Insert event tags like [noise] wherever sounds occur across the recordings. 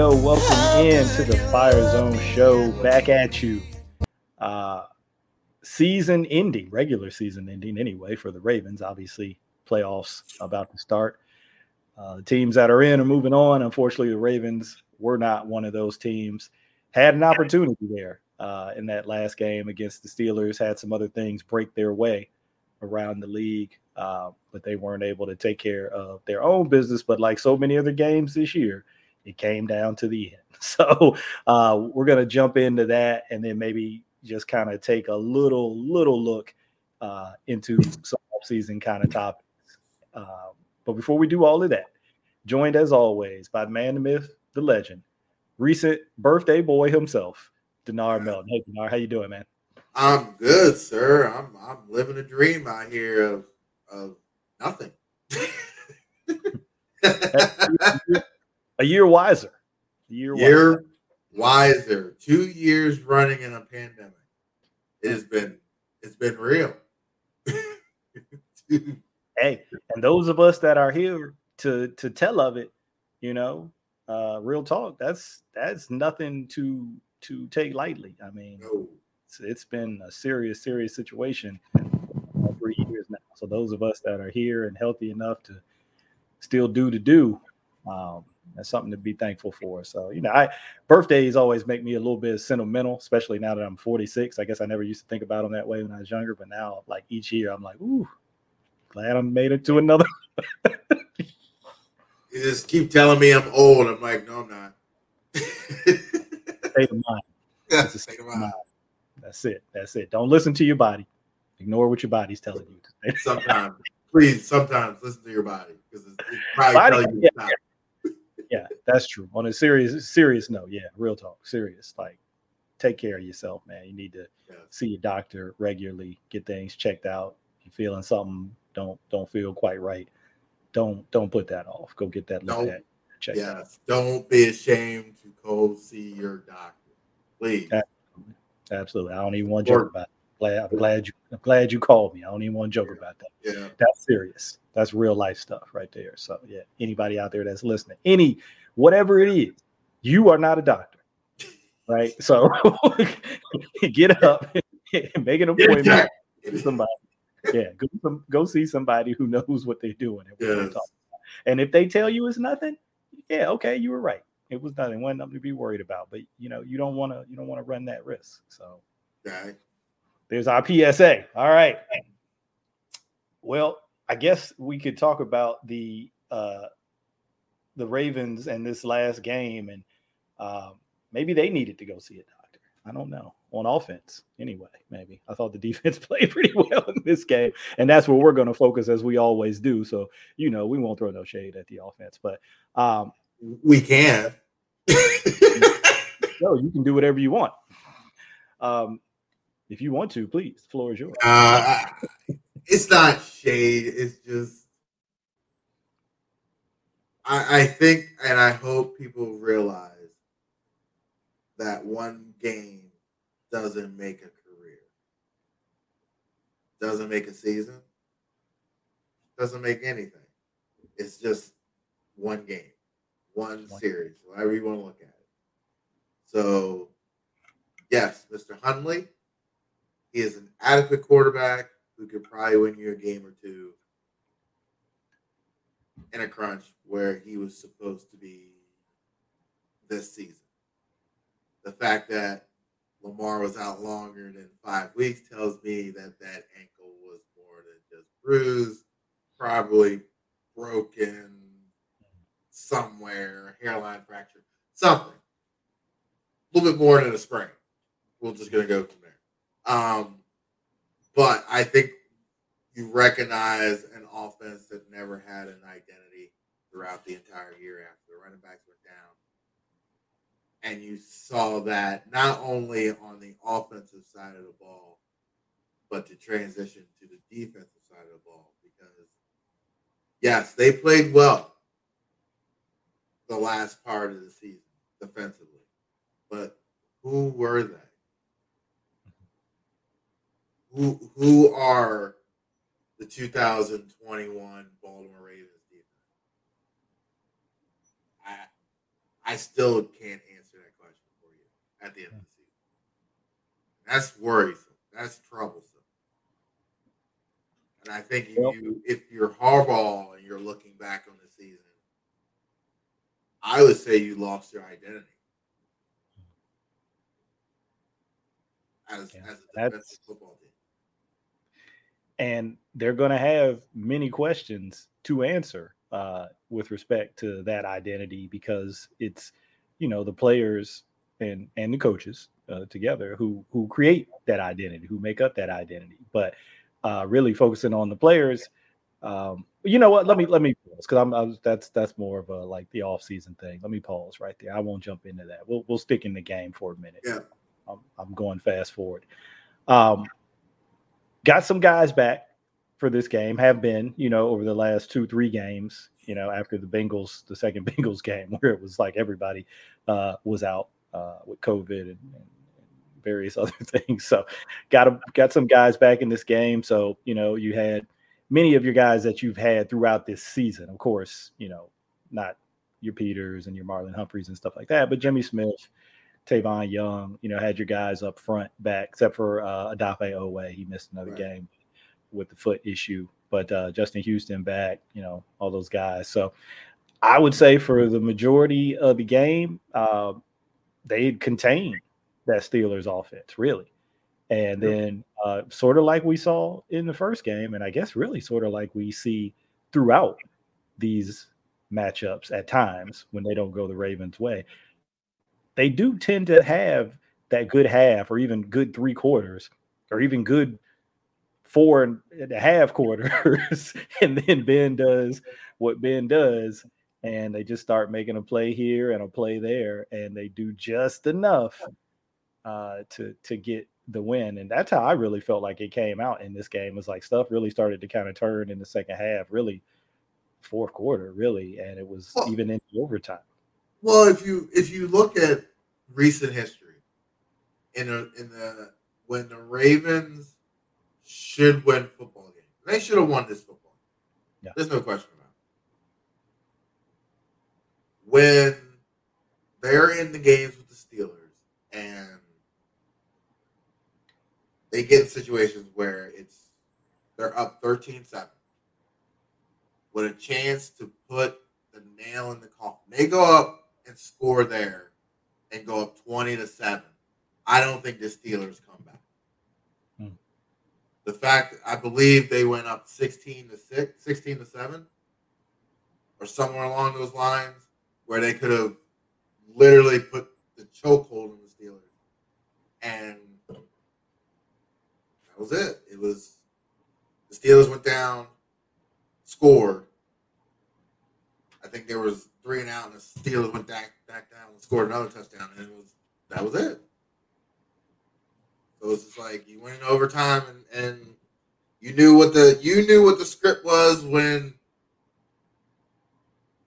go. Welcome in to the Fire Zone Show. Back at you. Uh, season ending, regular season ending anyway for the Ravens. Obviously, playoffs about to start. Uh, the teams that are in are moving on. Unfortunately, the Ravens were not one of those teams. Had an opportunity there uh, in that last game against the Steelers. Had some other things break their way around the league, uh, but they weren't able to take care of their own business. But like so many other games this year, it came down to the end. [laughs] So uh, we're going to jump into that and then maybe just kind of take a little little look uh, into some season kind of topics. Uh, but before we do all of that, joined as always by the man, the myth, the legend, recent birthday boy himself, Denar [laughs] Melton. Hey, Denar, how you doing, man? I'm good, sir. I'm I'm living a dream out here of of nothing. [laughs] a year wiser. A year, year wiser. wiser. Two years running in a pandemic. It has been it's been real. [laughs] hey, and those of us that are here to to tell of it, you know, uh, real talk. That's that's nothing to to take lightly. I mean, no. it's, it's been a serious, serious situation for years now. So those of us that are here and healthy enough to still do to do, um, that's something to be thankful for. So, you know, I birthdays always make me a little bit sentimental, especially now that I'm 46. I guess I never used to think about them that way when I was younger, but now like each year I'm like, ooh, glad I made it to another. you just keep telling me I'm old. I'm like, no, I'm not. state of mind. [laughs] That's a state of mind. That's it. That's it. Don't listen to your body. Ignore what your body's telling you. sometimes, please, sometimes listen to your body because it's, it's probably body, telling you yeah, yeah, that's true. On a serious serious note, yeah, real talk, serious. Like, take care of yourself, man. You need to yes. see your doctor regularly, get things checked out. If you're feeling something don't don't feel quite right, don't don't put that off. Go get that looked at, checked yes, out. Don't be ashamed to go see your doctor, please. Absolutely. Absolutely. I don't even want to joke about it. Glad, I'm glad you I'm glad you called me. I don't even want to joke about that. Yeah. That's serious. That's real life stuff right there. So yeah, anybody out there that's listening, any whatever it is, you are not a doctor. Right. So [laughs] get up and make an appointment with somebody. Yeah, go, go see somebody who knows what they're doing. And, yes. and if they tell you it's nothing, yeah, okay, you were right. It was nothing. Wasn't nothing to be worried about. But you know, you don't want to you don't want to run that risk. So right. There's our PSA. All right. Well, I guess we could talk about the uh, the Ravens and this last game, and uh, maybe they needed to go see a doctor. I don't know on offense anyway. Maybe I thought the [laughs] defense played pretty well in this game, and that's where we're going to focus as we always do. So you know we won't throw no shade at the offense, but um, we can. [laughs] no, you can do whatever you want. Um, if you want to, please, the floor is yours. Uh, [laughs] it's not shade. It's just I, I think and I hope people realize that one game doesn't make a career. Doesn't make a season. Doesn't make anything. It's just one game, one, series, whatever you want to look at it. So, yes, Mr. Huntley, he is an adequate quarterback who could probably win you a game or two in a crunch where he was supposed to be this season. The fact that Lamar was out longer than five weeks tells me that that ankle was more than just bruised, probably broken somewhere, hairline fracture, something. A little bit more than a sprain. We're just gonna go from there. Um, but I think you recognize an offense that never had an identity throughout the entire year after the running backs went down. And you saw that not only on the offensive side of the ball, but to transition to the defensive side of the ball. Because, yes, they played well the last part of the season defensively. But who were they? Who who are the 2021 Baltimore Ravens defense? I I still can't answer that question for you at the end of the season. That's worrisome. That's troublesome. And I think if you if you're Harbaugh and you're looking back on the season, I would say you lost your identity as, yeah, as a defensive football team. And they're going to have many questions to answer uh, with respect to that identity because it's, you know, the players and and the coaches uh, together who who create that identity, who make up that identity. But uh, really focusing on the players. Um, you know what? Let me let me pause because I'm, I'm, that's that's more of a like the off season thing. Let me pause right there. I won't jump into that. We'll we'll stick in the game for a minute. Yeah, I'm, I'm going fast forward. Um, got some guys back for this game. Have been you know over the last two three games. You know after the Bengals the second [laughs] Bengals game where it was like everybody uh, was out uh, with COVID and, and various [laughs] other things. So got a, got some guys back in this game. So you know you had many of your guys that you've had throughout this season. Of course, you know not your Peters and your Marlon Humphreys and stuff like that, but Jimmy Smith, Tavon Young, you know, had your guys up front back, except for uh, Odafe Oweh. He missed another right. game with the foot issue, but uh, Justin Houston back, you know, all those guys. So I would say for the majority of the game, uh, they contained that Steelers offense, really. And then, uh, sort of like we saw in the first game, and I guess really sort of like we see throughout these matchups at times when they don't go the Ravens' way, they do tend to have that good half or even good three quarters or even good four and a half quarters. [laughs] and then Ben does what Ben does. And they just start making a play here and a play there. And they do just enough uh, to to get the win, and that's how I really felt like it came out in this game. Was like stuff really started to kind of turn in the second half, really fourth quarter, really, and it was well, even in overtime. Well, if you if you look at recent history, in a, in the when the Ravens should win football games, they should have won this football. Yeah. There's no question about it. When they're in the games with the Steelers and they get in situations where it's they're up 13-7 with a chance to put the nail in the coffin. They go up and score there and go up 20 to 7. I don't think the Steelers come back. Hmm. The fact I believe they went up 16 to 6, 16 to 7 or somewhere along those lines where they could have literally put the chokehold on the Steelers. And that was it. It was the Steelers went down, scored. I think there was three and out, and the Steelers went back back down and scored another touchdown, and it was that was it. So just like you went in overtime, and, and you knew what the you knew what the script was when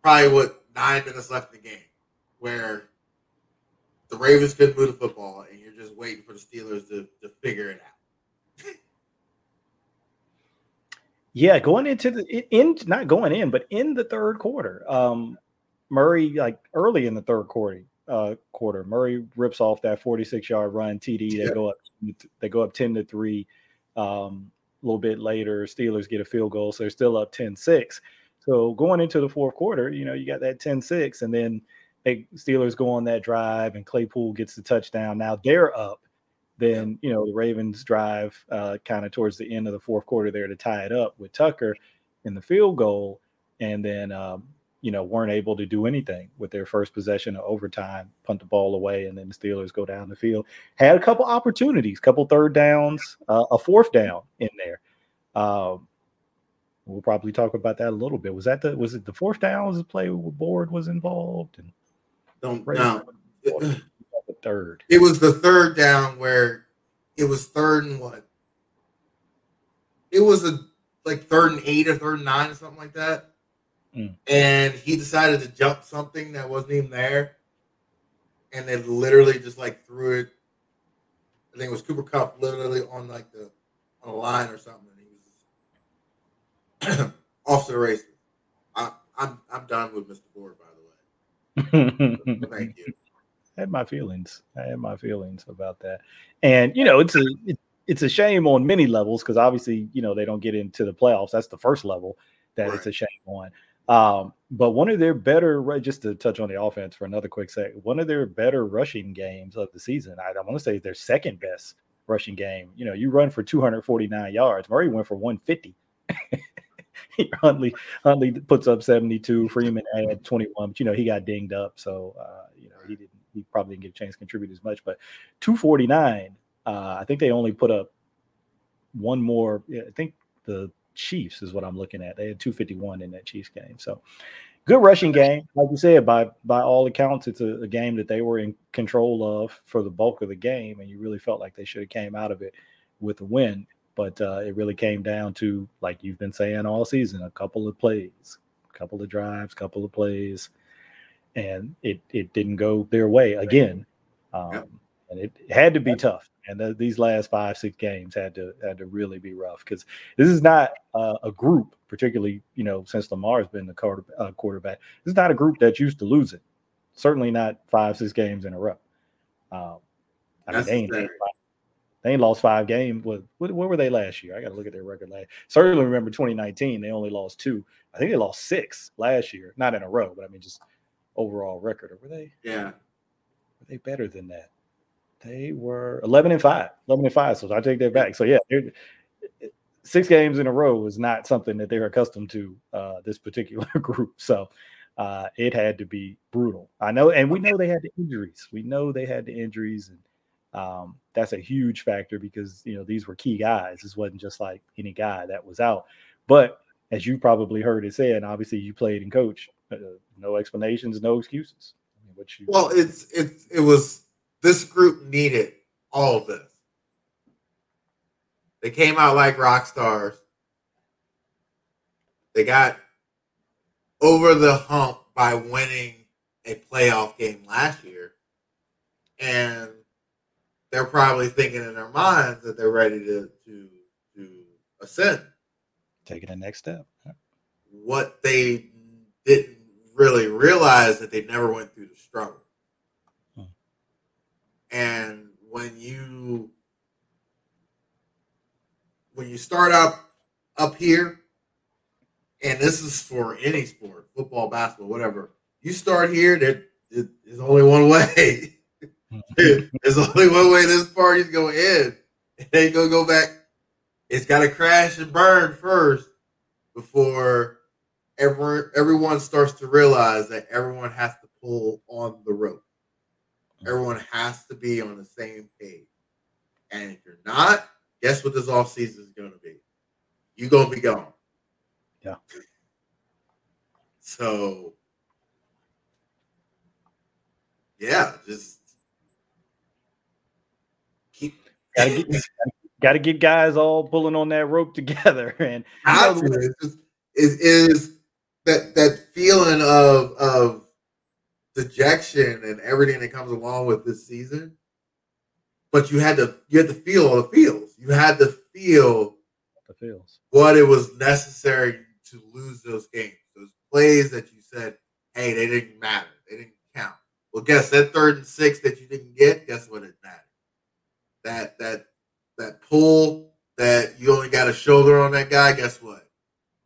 probably what nine minutes left in the game, where the Ravens couldn't move the football, and you're just waiting for the Steelers to, to figure it out. Yeah, going into the in not going in, but in the third quarter, um, Murray like early in the third quarter, uh, quarter Murray rips off that 46 yard run TD. They yeah. go up, they go up 10 to three. Um, a little bit later, Steelers get a field goal, so they're still up 10-6. So going into the fourth quarter, you know, you got that 10-6, and then they Steelers go on that drive, and Claypool gets the touchdown. Now they're up then you know the Ravens drive uh, kind of towards the end of the fourth quarter there to tie it up with Tucker in the field goal, and then um, you know weren't able to do anything with their first possession of overtime, punt the ball away, and then the Steelers go down the field. Had a couple opportunities, couple third downs, uh, a fourth down in there. Um, we'll probably talk about that a little bit. Was that the was it the fourth down? Was the play board was involved? And don't know third. It was the third down where it was third and what? It was a like third and eight or third and nine or something like that. Mm. And he decided to jump something that wasn't even there. And they literally just like threw it. I think it was Cooper Kupp literally on like the on a line or something. And he was [clears throat] off to the races. I, I'm I'm done with Mr. Ford, by the way. [laughs] Thank you. I had my feelings. I had my feelings about that, and you know, it's a it, it's a shame on many levels because obviously, you know, they don't get into the playoffs. That's the first level that right. it's a shame on. Um, but one of their better, just to touch on the offense for another quick sec, one of their better rushing games of the season. I, I want to say their second best rushing game. You know, you run for 249 yards. Murray went for 150. Huntley [laughs] Huntley puts up 72. Freeman had 21, but you know he got dinged up, so uh, you know he didn't. He probably didn't get a chance to contribute as much. But 249, uh, I think they only put up one more. I think the Chiefs is what I'm looking at. They had 251 in that Chiefs game. So good rushing game. Like you said, by by all accounts, it's a, a, game that they were in control of for the bulk of the game, and you really felt like they should have came out of it with a win. But uh, it really came down to, like you've been saying all season, a couple of plays, a couple of drives, couple of plays, and it it didn't go their way again. Um, and it had to be tough. And the, these last five six games had to had to really be rough because this is not uh, a group, particularly you know since Lamar's been the quarter, uh, quarterback. This is not a group that's used to losing. Certainly not five six games in a row. Um, I mean, they ain't, they ain't, they ain't, lost five games. What, what, what were they last year? I got to look at their record last. Certainly remember 2019. They only lost two. I think they lost six last year, not in a row, but I mean just overall record. Or were they? Yeah. Were they better than that? They were 11 and 5. 11 and 5. So I take that back. So yeah, six games in a row is not something that they're accustomed to uh, this particular [laughs] group. So uh, it had to be brutal. I know, and we know they had the injuries. We know they had the injuries, and um, that's a huge factor because you know these were key guys. This wasn't just like any guy that was out. But as you probably heard it said, and obviously you played and coached uh, no explanations, no excuses. I you, well, it's it's it was this group needed all of this. They came out like rock stars. They got over the hump by winning a playoff game last year. And they're probably thinking in their minds that they're ready to to, to ascend. Taking the next step. What they didn't really realize that they never went through the struggle. And when you when you start up up here, and this is for any sport, football, basketball, whatever, you start here, there is only one way. [laughs] There's only one way this party's going to end. It ain't gonna go back. It's got to crash and burn first before everyone everyone starts to realize that everyone has to pull on the rope. Everyone has to be on the same page. And if you're not, guess what this off season is going to be? You're going to be gone. Yeah. [laughs] So, yeah, just keep. Gotta get, gotta get guys all pulling on that rope [laughs] together, and you know, it's just, is is that that feeling of of dejection and everything that comes along with this season. But you had to you had to feel all the feels. You had to feel the feels what it was necessary to lose those games. Those plays that you said, hey, they didn't matter. They didn't count. Well, guess that third and six that you didn't get, guess what it mattered? That that that pull that you only got a shoulder on that guy, guess what?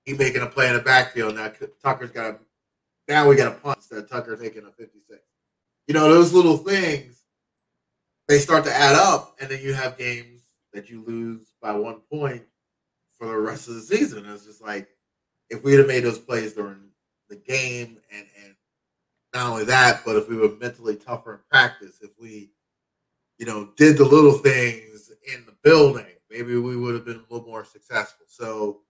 He making a play in the backfield. Now Tucker's got a now we got a punt of Tucker taking a 56. You know, those little things, they start to add up, and then you have games that you lose by one point for the rest of the season. It's just like if we'd have made those plays during the game, and and not only that, but if we were mentally tougher in practice, if we, you know, did the little things in the building, maybe we would have been a little more successful. So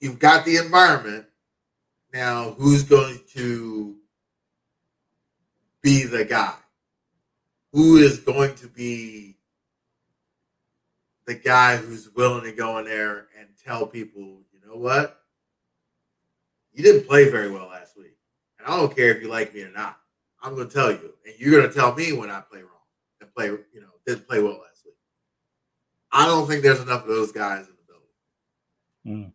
you've got the environment now, who's going to be the guy? Who is going to be the guy who's willing to go in there and tell people, you know what? You didn't play very well last week. And I don't care if you like me or not. I'm going to tell you. And you're going to tell me when I play wrong and play, you know, didn't play well last week. I don't think there's enough of those guys in the building. Mm.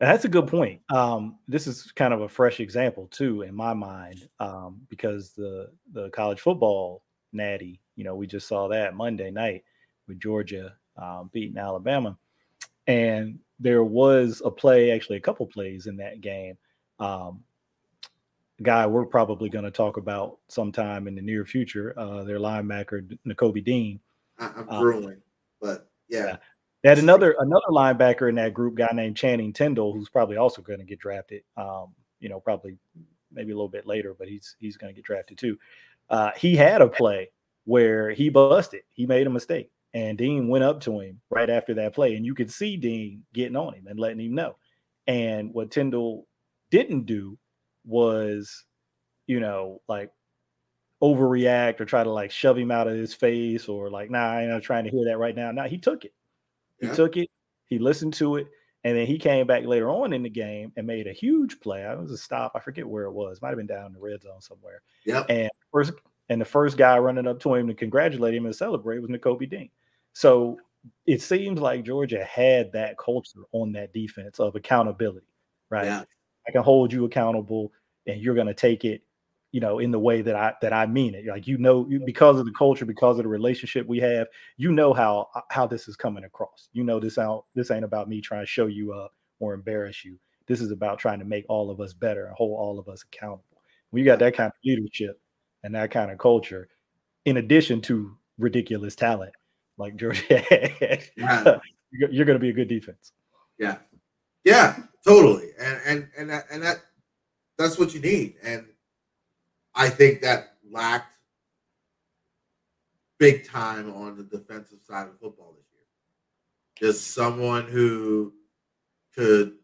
That's a good point. Um, this is kind of a fresh example too, in my mind, um, because the the college football natty, you know, we just saw that Monday night with Georgia um, beating Alabama, and there was a play, actually a couple plays in that game. Um, guy we're probably going to talk about sometime in the near future, uh, their linebacker Nakobe Dean. I, am drooling, um, but yeah. yeah. They had another another linebacker in that group, guy named Channing Tindall, who's probably also going to get drafted. Um, you know, probably maybe a little bit later, but he's he's going to get drafted too. Uh, he had a play where he busted. He made a mistake, and Dean went up to him right after that play, and you could see Dean getting on him and letting him know. And what Tindall didn't do was, you know, like overreact or try to like shove him out of his face or like, nah, I'm not trying to hear that right now. Now he took it. He yeah. took it, he listened to it, and then he came back later on in the game and made a huge play. It was a stop. I forget where it was. Might have been down in the red zone somewhere. Yeah. And first and the first guy running up to him to congratulate him and celebrate was Nakobe Dean. So it seems like Georgia had that culture on that defense of accountability, right? Yeah. I can hold you accountable and you're going to take it you know in the way that i that i mean it. Like you know because of the culture because of the relationship we have you know how uh, how this is coming across. You know this out this ain't about me trying to show you up or embarrass you. This is about trying to make all of us better and hold all of us accountable. When you got that kind of leadership and that kind of culture in addition to ridiculous talent like georgia [laughs] yeah. [laughs] you're going to be a good defense. Yeah. Yeah totally. And and and that, and that that's what you need. And I think that lacked big time on the defensive side of football this year. Just someone who could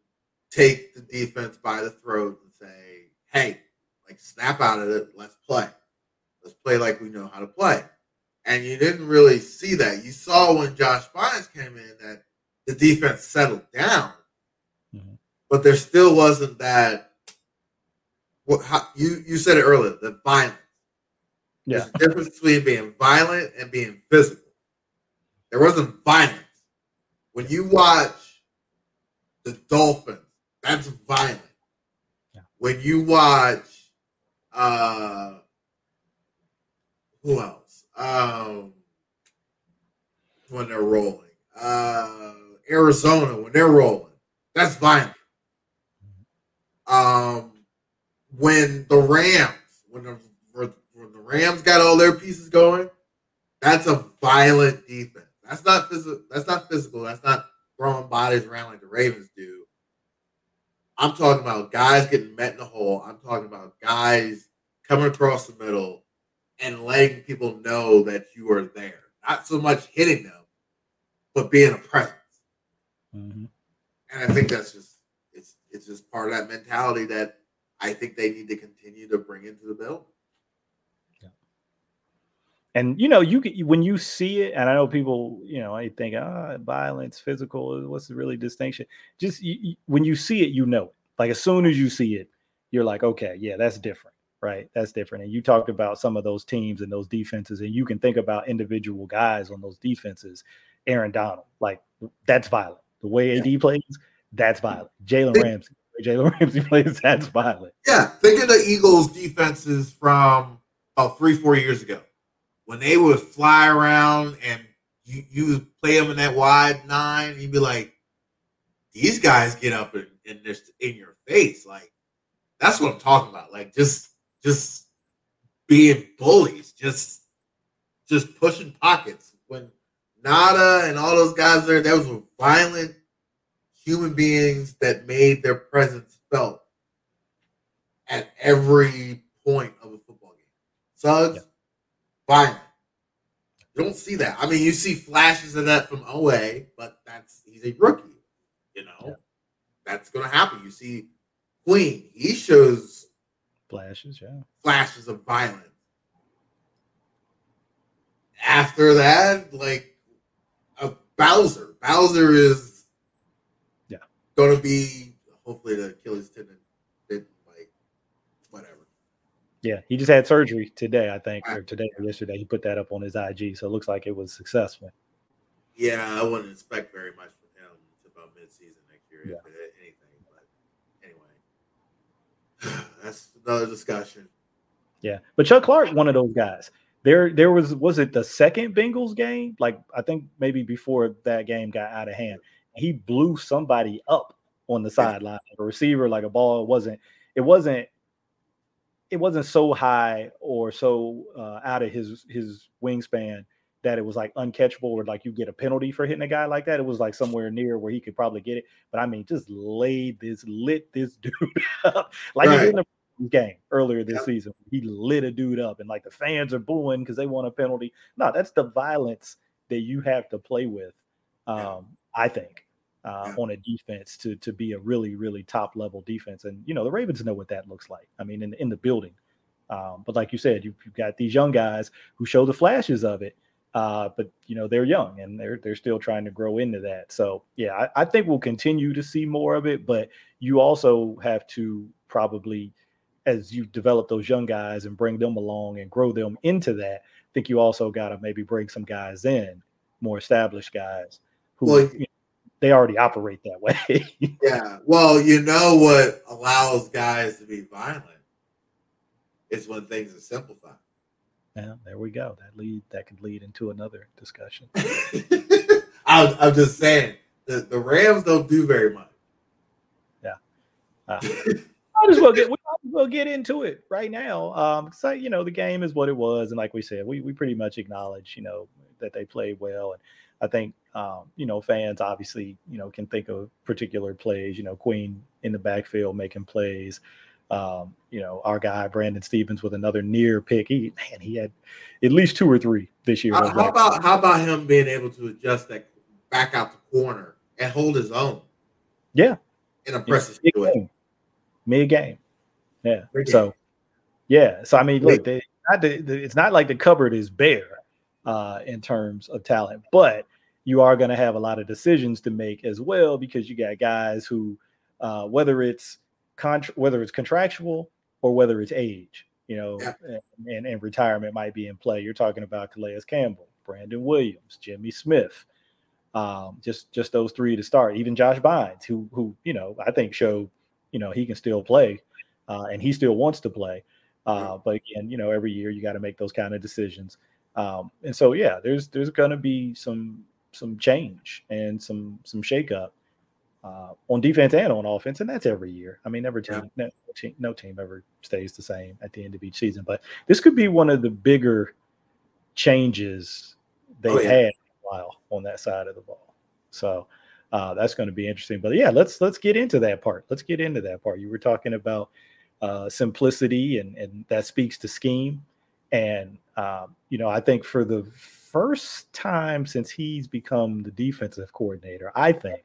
take the defense by the throat and say, hey, like snap out of it, let's play. Let's play like we know how to play. And you didn't really see that. You saw when Josh Bynes came in that the defense settled down, mm-hmm. but there still wasn't that what how, you you said it earlier, the violence. Yeah. There's a difference between being violent and being physical. There wasn't violence. When you watch the Dolphins, that's violent. Yeah. When you watch uh who else? Um when they're rolling. Uh Arizona when they're rolling. That's violent. Mm-hmm. Um when the Rams, when the when the Rams got all their pieces going, that's a violent defense. That's not physical. That's not physical. That's not throwing bodies around like the Ravens do. I'm talking about guys getting met in the hole. I'm talking about guys coming across the middle and letting people know that you are there. Not so much hitting them, but being a presence. Mm-hmm. And I think that's just it's it's just part of that mentality that I think they need to continue to bring into the bill. Yeah. And you know, you can when you see it, and I know people, you know, I think, ah, violence, physical. What's the really distinction? Just you, you, when you see it, you know it. Like as soon as you see it, you're like, okay, yeah, that's different, right? That's different. And you talked about some of those teams and those defenses, and you can think about individual guys on those defenses. Aaron Donald, like that's violent. The way AD yeah. plays, that's violent. Jalen Ramsey, Jalen Ramsey [laughs] plays that's mm-hmm. violent. Yeah, think of the Eagles defenses from about three, four years ago when they would fly around and you, you play them in that wide nine, you'd be like, these guys get up in, in this in your face. Like, that's what I'm talking about. Like, just just being bullies, just just pushing pockets. When Ngata and all those guys there, that was a violent human beings that made their presence felt at every point of a football game. Suggs, yeah. violent. You don't see that. I mean, you see flashes of that from Oweh, but that's he's a rookie. You know, yeah. that's going to happen. You see Queen, he shows flashes, yeah, flashes of violence. After that, like a Bowser, Bowser is going to be hopefully the Achilles tendon didn't like whatever. Yeah, he just had surgery today, I think, or today or yesterday. He put that up on his IG, so it looks like it was successful. Yeah, I wouldn't expect very much from him It's about midseason next year, yeah. anything. But anyway, [sighs] that's another discussion. Yeah, but Chuck Clark, one of those guys. There, there was was it the second Bengals game? Like I think maybe before that game got out of hand, he blew somebody up on the sideline. A receiver, like a ball, wasn't it wasn't it wasn't so high or so uh, out of his his wingspan that it was like uncatchable or like you get a penalty for hitting a guy like that. It was like somewhere near where he could probably get it. But I mean, just laid this, lit this [laughs] dude up like right. in the [laughs] game earlier this season. He lit a dude up, and like the fans are booing because they want a penalty. No, that's the violence that you have to play with. Um, I think uh, on a defense to to be a really really top level defense. And you know the Ravens know what that looks like. I mean, in in the building. Um, but like you said, you, have got these young guys who show the flashes of it, uh, but you know they're young and they're they're still trying to grow into that. So yeah, I, I think we'll continue to see more of it. But you also have to probably, as you develop those young guys and bring them along and grow them into that, I think you also got to maybe bring some guys in, more established guys who well, you know, they already operate that way. [laughs] yeah. Well, you know what allows guys to be violent is when things are simplified. Yeah, there we go. That lead that could lead into another discussion. [laughs] I'm, I'm, just saying the, the Rams don't do very much. Yeah. Uh, [laughs] I just well get we might as well get into it right now. Um, so you know the game is what it was, and like we said, we we pretty much acknowledge you know that they played well, and I think um, you know fans obviously you know can think of particular plays. You know, Queen in the backfield making plays. Um, you know, our guy Brandon Stephens with another near pick. He man, he had at least two or three this year. How, how about how about him being able to adjust that back out the corner and hold his own? Yeah, in a pressing situation. Mid game. Yeah. Mid-game. So yeah. So I mean, look, they, not the, the, it's not like the cupboard is bare uh, in terms of talent, but you are going to have a lot of decisions to make as well because you got guys who, uh, whether it's contra- whether it's contractual or whether it's age, you know, yeah. and, and retirement might be in play. You're talking about Calais Campbell, Brandon Williams, Jimmy Smith, um, just just those three to start. Even Josh Bynes, who who you know I think showed you know he can still play, uh, and he still wants to play. Uh, but again, you know, every year you got to make those kind of decisions. Um, and so yeah, there's there's going to be some some change and some some shakeup uh, on defense and on offense, and that's every year. I mean, every team, yeah. no, team, no team ever stays the same at the end of each season. But this could be one of the bigger changes they've oh, yeah. had a while on that side of the ball. So uh, that's going to be interesting. But yeah, let's let's get into that part. Let's get into that part. You were talking about uh, simplicity, and and that speaks to scheme. And um, you know, I think for the first time since he's become the defensive coordinator, I think.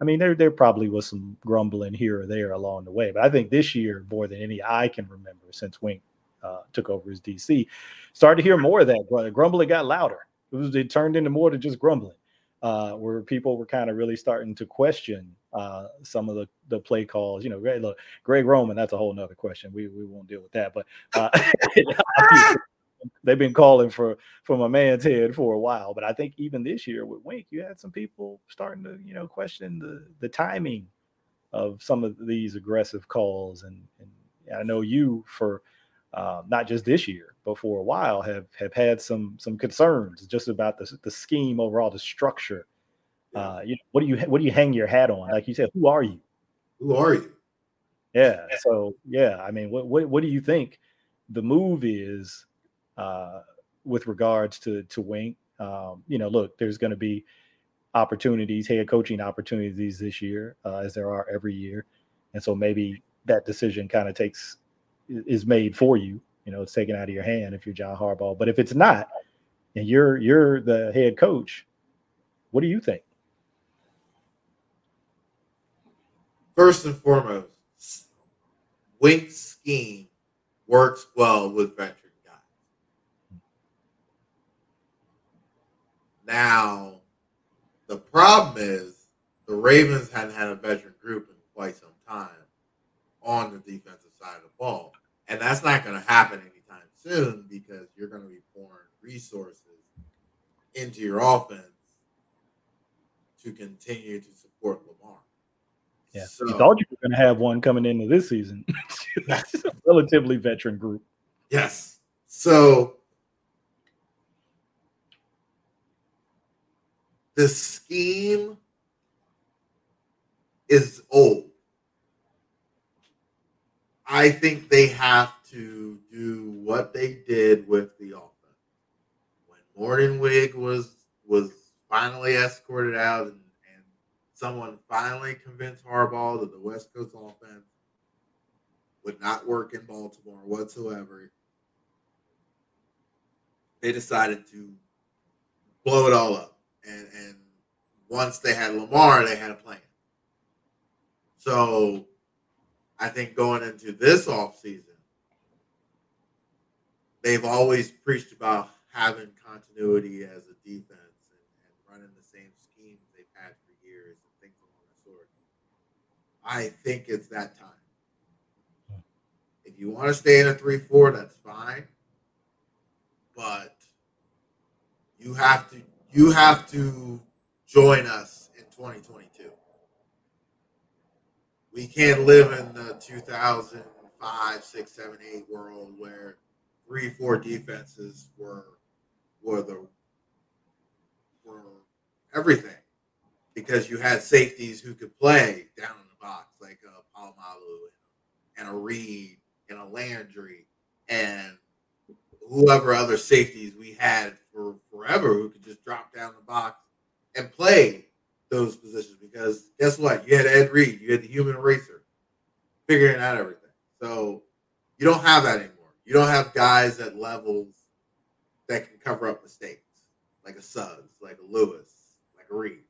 I mean, there there probably was some grumbling here or there along the way, but I think this year, more than any I can remember since Wink uh, took over as DC, started to hear more of that. Grumbling got louder. It was it turned into more than just grumbling, uh, where people were kind of really starting to question uh, some of the, the play calls. You know, Greg, look, Greg Roman, that's a whole nother question. We we won't deal with that, but uh, [laughs] they've been calling for for my man's head for a while. But I think even this year with Wink, you had some people starting to you know question the the timing of some of these aggressive calls, and, and I know you for uh, not just this year, but for a while have have had some some concerns just about the the scheme overall, the structure. Uh, you know, what do you what do you hang your hat on? Like you said, who are you? Who are you? Yeah. So yeah, I mean, what what what do you think the move is uh, with regards to to Wink. Um, you know, look, there's going to be opportunities, head coaching opportunities this year, uh, as there are every year, and so maybe that decision kind of takes is made for you. You know, it's taken out of your hand if you're John Harbaugh. But if it's not, and you're you're the head coach, what do you think? First and foremost, Wink's scheme works well with veterans. Now, the problem is the Ravens hadn't had a veteran group in quite some time on the defensive side of the ball. And that's not going to happen anytime soon because you're going to be pouring resources into your offense to continue to support Lamar. Yeah, so, you thought you were going to have one coming into this season. [laughs] That's a relatively veteran group. Yes. So the scheme is old. I think they have to do what they did with the offense. When Mornhinweg was was finally escorted out and, and someone finally convinced Harbaugh that the West Coast offense would not work in Baltimore whatsoever, they decided to blow it all up. And and once they had Lamar, they had a plan. So I think going into this offseason, they've always preached about having continuity as a defense and, and running the same schemes they've had for years and things along sort. I think it's that time. If you want to stay in a 3 4, that's fine. But you have to you have to join us in 2022 we can't live in the 2005, 6, 7, 8 world where three, four defenses were were the were everything because you had safeties who could play down in the box like a uh, Polamalu and a Reed and a Landry and whoever other safeties we had for forever who could just drop down the box and play those positions because guess what? You had Ed Reed, you had the human eraser, figuring out everything. So you don't have that anymore. You don't have guys at levels that can cover up mistakes, like a Suggs, like a Lewis, like a Reed.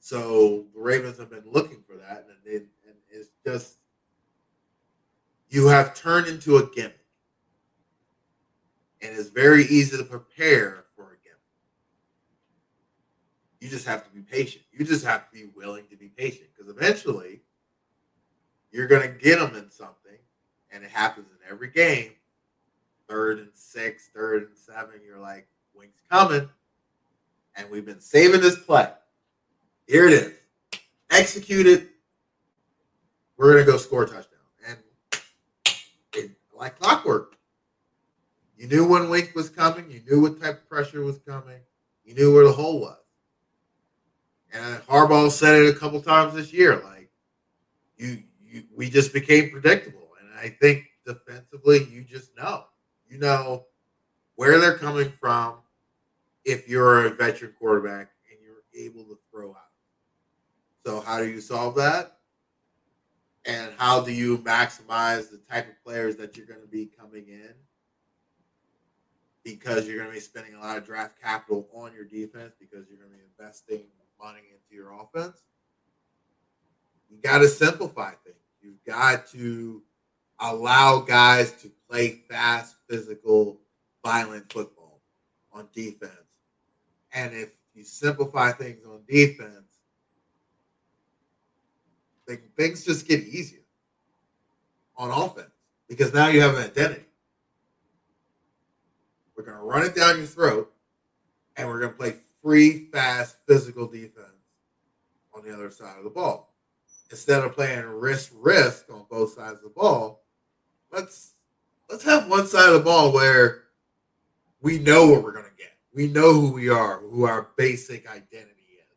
So the Ravens have been looking for that, and, and it's just you have turned into a gimmick, and it's very easy to prepare for a gift. you just have to be patient. You just have to be willing to be patient because eventually you're going to get them in something, and it happens in every game. Third and six, third and seven, you're like, Wink's coming. And we've been saving this play. Here it is. Executed. We're going to go score a touchdown. And like clockwork, you knew when Wink was coming. You knew what type of pressure was coming. You knew where the hole was. And Harbaugh said it a couple times this year. Like you, you, we just became predictable. And I think defensively, you just know, you know where they're coming from. If you're a veteran quarterback and you're able to throw out, so how do you solve that? And how do you maximize the type of players that you're going to be coming in? Because you're going to be spending a lot of draft capital on your defense because you're going to be investing money into your offense. You got to simplify things. You've got to allow guys to play fast, physical, violent football on defense. And if you simplify things on defense, things just get easier on offense because now you have an identity. Going to run it down your throat and we're going to play free, fast, physical defense on the other side of the ball. Instead of playing risk risk on both sides of the ball, let's let's have one side of the ball where we know what we're gonna get. We know who we are, who our basic identity is.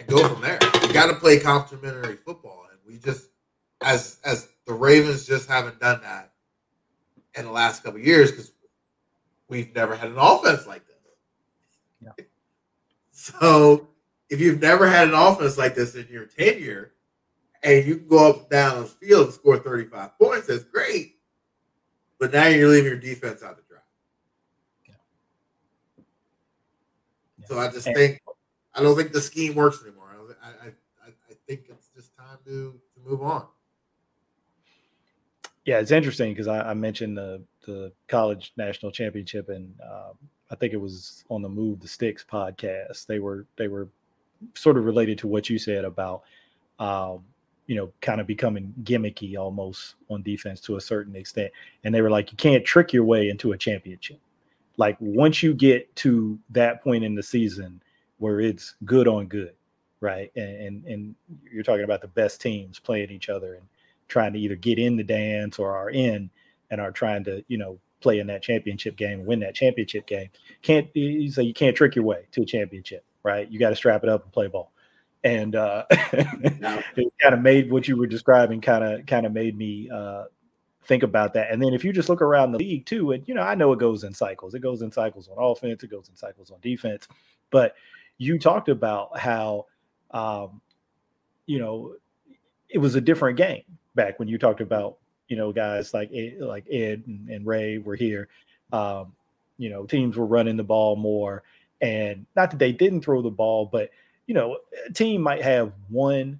And go from there. We gotta play complementary football. And we just as as the Ravens just haven't done that in the last couple years because we've never had an offense like this. Yeah. [laughs] So if you've never had an offense like this in your tenure, and you can go up down the field and score 35 points, that's great. But now you're leaving your defense out the drive. Yeah. Yeah. So I just and, think I don't think the scheme works anymore. I, I, I, I think it's just time to, to move on. Yeah, it's interesting because I, I, mentioned the the college national championship, and um, I think it was on the Move the Sticks podcast. They were they were sort of related to what you said about um, you know kind of becoming gimmicky almost on defense to a certain extent, and they were like, you can't trick your way into a championship. Like once you get to that point in the season where it's good on good, right, and and, and you're talking about the best teams playing each other and trying to either get in the dance or are in and are trying to, you know, play in that championship game win that championship game. Can't you say you can't trick your way to a championship, right? You got to strap it up and play ball. And uh, [laughs] it kind of made what you were describing kind of kind of made me uh, think about that. And then if you just look around the league too, and you know, I know it goes in cycles. It goes in cycles on offense, it goes in cycles on defense. But you talked about how um, you know, it was a different game back when you talked about you know guys like like Ed and, and Ray were here. Um, you know, teams were running the ball more, and not that they didn't throw the ball, but you know, a team might have one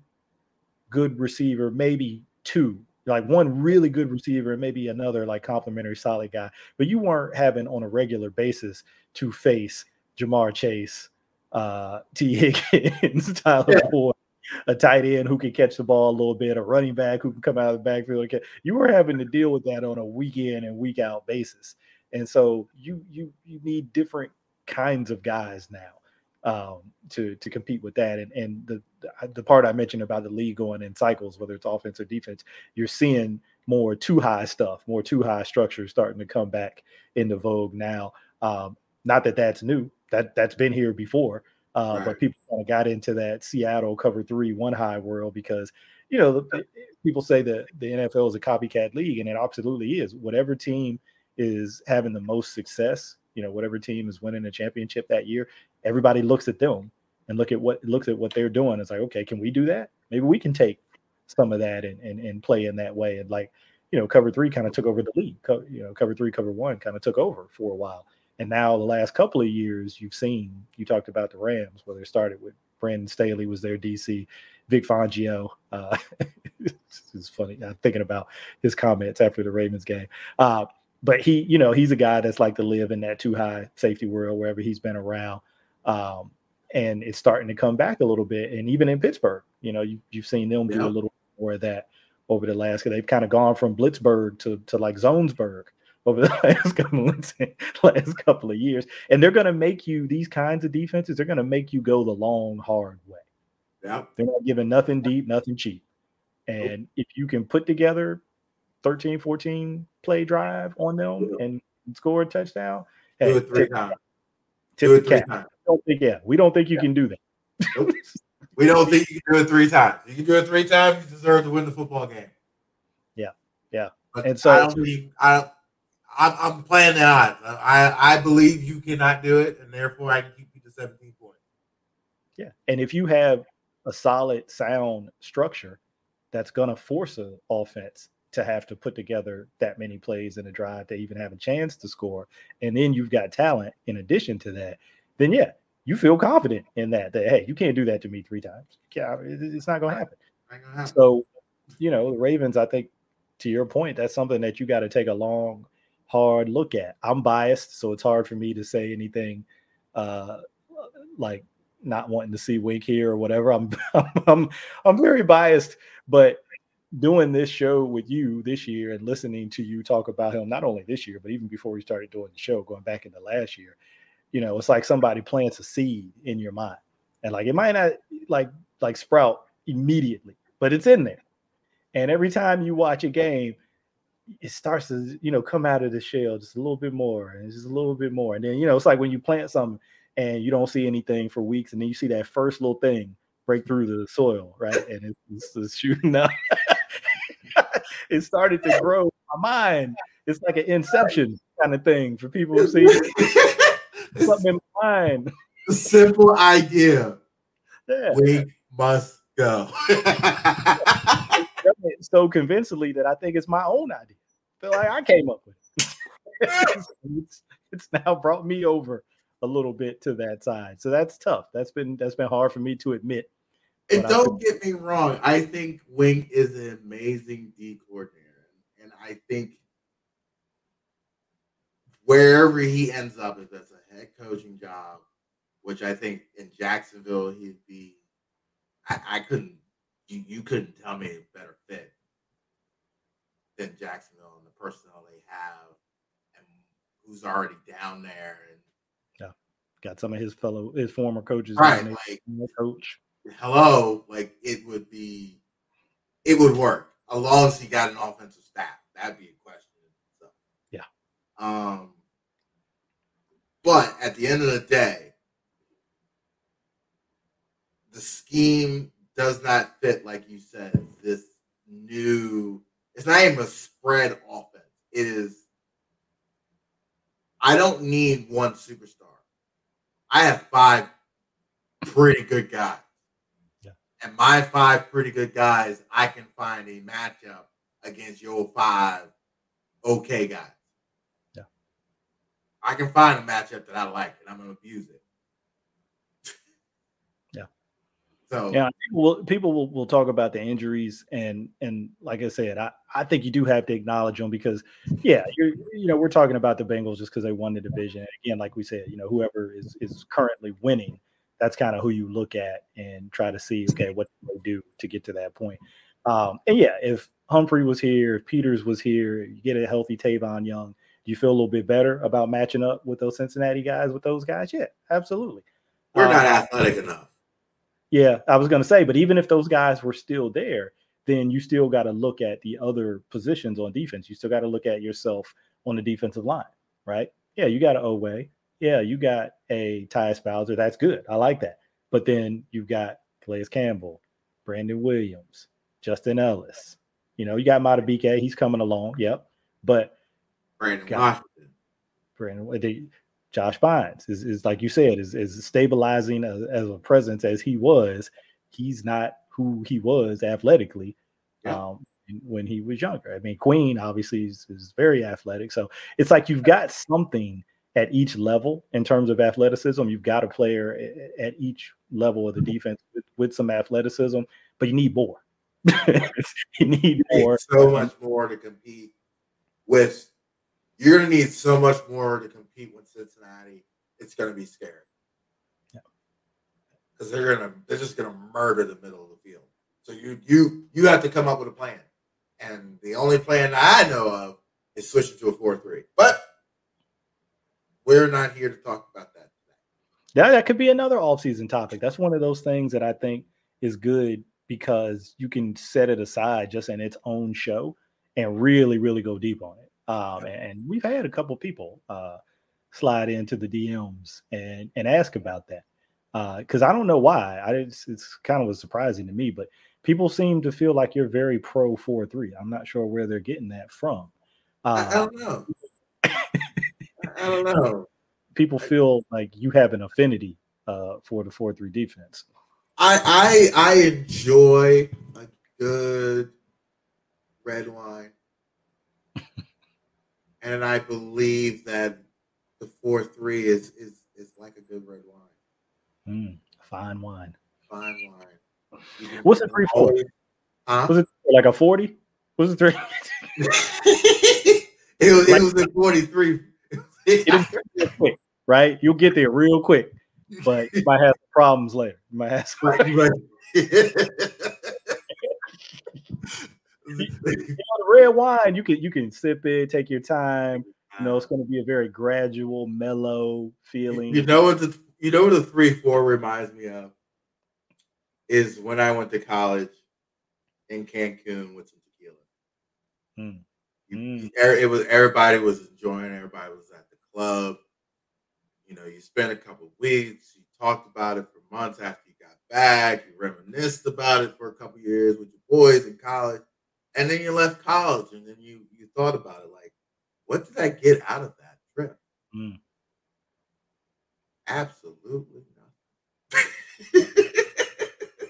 good receiver, maybe two, like one really good receiver, and maybe another like complimentary solid guy. But you weren't having on a regular basis to face Ja'Marr Chase, uh, Tee [laughs] Higgins, Tyler yeah. Boyd, a tight end who can catch the ball a little bit, a running back who can come out of the backfield. You were having to deal with that on a week in and week out basis, and so you you you need different kinds of guys now um, to to compete with that. And and the the part I mentioned about the league going in cycles, whether it's offense or defense, you're seeing more too high stuff, more too high structure starting to come back into vogue now. Um, not that that's new; that that's been here before. Uh, right. But people kind of got into that Seattle cover three one high world because you know the, people say that the NFL is a copycat league, and it absolutely is. Whatever team is having the most success, you know, whatever team is winning a championship that year, everybody looks at them and look at what looks at what they're doing. It's like, okay, can we do that? Maybe we can take some of that and and, and play in that way. And like, you know, cover three kind of took over the league. Co- you know, cover three, cover one kind of took over for a while. And now the last couple of years, you've seen you talked about the Rams, where they started with Brandon Staley was their DC, Vic Fangio. Uh, [laughs] it's funny. I'm thinking about his comments after the Ravens game. Uh, but he, you know, he's a guy that's like to live in that too high safety world wherever he's been around. Um, and it's starting to come back a little bit. And even in Pittsburgh, you know, you, you've seen them yeah. do a little more of that over the last. They've kind of gone from Blitzburgh to to like Zonesburg over the [laughs] last couple, last couple of years. And they're going to make you these kinds of defenses. They're going to make you go the long, hard way. Yeah, they're not giving nothing deep, nothing cheap. And if you can put together 13, 14 play drive on them and score a touchdown, do it three times. Tip do it three times. Don't think, yeah, we don't think you yeah. can do that. Nope. we don't think you can do it three times. You can do it three times, you deserve to win the football game. Yeah, yeah. But and so I don't think I I'm, I'm playing the odds. I, I believe you cannot do it, and therefore I can keep you to 17 points. Yeah, and if you have a solid, sound structure, that's going to force an offense to have to put together that many plays in a drive to even have a chance to score, and then you've got talent in addition to that, then yeah, you feel confident in that. That hey, you can't do that to me three times. Yeah, it's not going to happen. So, you know, the Ravens. I think to your point, that's something that you got to take a long hard look at. I'm biased, so it's hard for me to say anything uh, like not wanting to see Wink here or whatever. [laughs] I'm I'm I'm very biased, but doing this show with you this year and listening to you talk about him not only this year but even before we started doing the show going back into last year you know it's like somebody plants a seed in your mind and like it might not like like sprout immediately but it's in there and every time you watch a game it starts to you know come out of the shell just a little bit more and just a little bit more. And then you know it's like when you plant something and you don't see anything for weeks and then you see that first little thing break through the soil right? [laughs] And it's, it's, it's shooting [laughs] up. It started to grow my mind. It's like an inception kind of thing for people who see [laughs] something in my mind. Simple idea. Yeah. we must go. So convincingly that I think it's my own idea. Feel like I came up with it. [laughs] it's, it's now brought me over a little bit to that side. So that's tough. That's been that's been hard for me to admit. And don't get me wrong, I think Wink is an amazing D coordinator. And I think wherever he ends up, if that's a head coaching job, which I think in Jacksonville he'd be I, I couldn't you, you couldn't tell me a better fit than Jacksonville and the personnel they have and who's already down there and yeah got some of his fellow his former coaches right like coach hello like it would be it would work as long as he got an offensive staff. That'd be a question. So, yeah. Um, but at the end of the day, the scheme does not fit, like you said, this new. It's not even a spread offense. It is. I don't need one superstar. I have five pretty good guys. Yeah. And my five pretty good guys, I can find a matchup against your five okay guys. Yeah. I can find a matchup that I like and I'm gonna abuse it. Yeah. So Yeah, people will, people will, will talk about the injuries and and like I said, I, I think you do have to acknowledge them because yeah, you're you know we're talking about the Bengals just because they won the division. Again, like we said, you know whoever is is currently winning, that's kind of who you look at and try to see okay what do they do to get to that point. Um, and yeah, if Humphrey was here, if Peters was here, you get a healthy Tavon Young, do you feel a little bit better about matching up with those Cincinnati guys with those guys? Yeah, absolutely. we're not Um, athletic enough. Yeah, I was going to say, but even if those guys were still there, then you still got to look at the other positions on defense. You still got to look at yourself on the defensive line, right? Yeah, you got an Oweh. Yeah, you got a Tyus Bowser. That's good. I like that. But then you've got Calais Campbell, Brandon Williams, Justin Ellis. You know, you got Madubuike. He's coming along. Yep. But Brandon got- Washington. Brandon, Josh Bynes is, is like you said, is, is stabilizing as, as a presence as he was. He's not who he was athletically Yeah. um, when he was younger. I mean, Queen obviously is, is very athletic. So it's like you've got something at each level in terms of athleticism. You've got a player at each level of the defense with, with some athleticism, but you need more. [laughs] You need more. so much more to compete with. You're gonna need so much more to compete with Cincinnati. It's gonna be scary. Yeah. Because they're gonna they're just gonna murder the middle of the field. So you you you have to come up with a plan. And the only plan I know of is switching to a 4-3. But we're not here to talk about that today. Yeah, that could be another offseason topic. That's one of those things that I think is good because you can set it aside just in its own show and really, really go deep on it. Um, and we've had a couple people uh, slide into the DMs and and ask about that because I don't know why. I it's, it's kind of was surprising to me, but people seem to feel like you're very pro four three. I'm not sure where they're getting that from. I, I Uh, don't know. [laughs] I I don't know. people feel like you have an affinity uh, for the four three defense. I I I enjoy a good red wine, [laughs] and I believe that the four three is is is like a good red wine, Mm, fine wine. fine wine. You What's the three four? Huh? Was it like a 40? Was it three? [laughs] it was it was in forty three. Right? You'll get there real quick, but you might have problems later. You might have some, [laughs] you know, the red wine, you can you can sip it, take your time. You know, it's going to be a very gradual, mellow feeling. You know what the you know what the three four reminds me of is when I went to college in Cancun with some tequila. Mm. You- Mm. you- er- It was everybody was enjoying. Everybody was at the club. You know, you spent a couple weeks. You talked about it for months after you got back. You reminisced about it for a couple years with your boys in college, and then you left college, and then you you thought about it like, what did I get out of that trip? Mm. Absolutely nothing.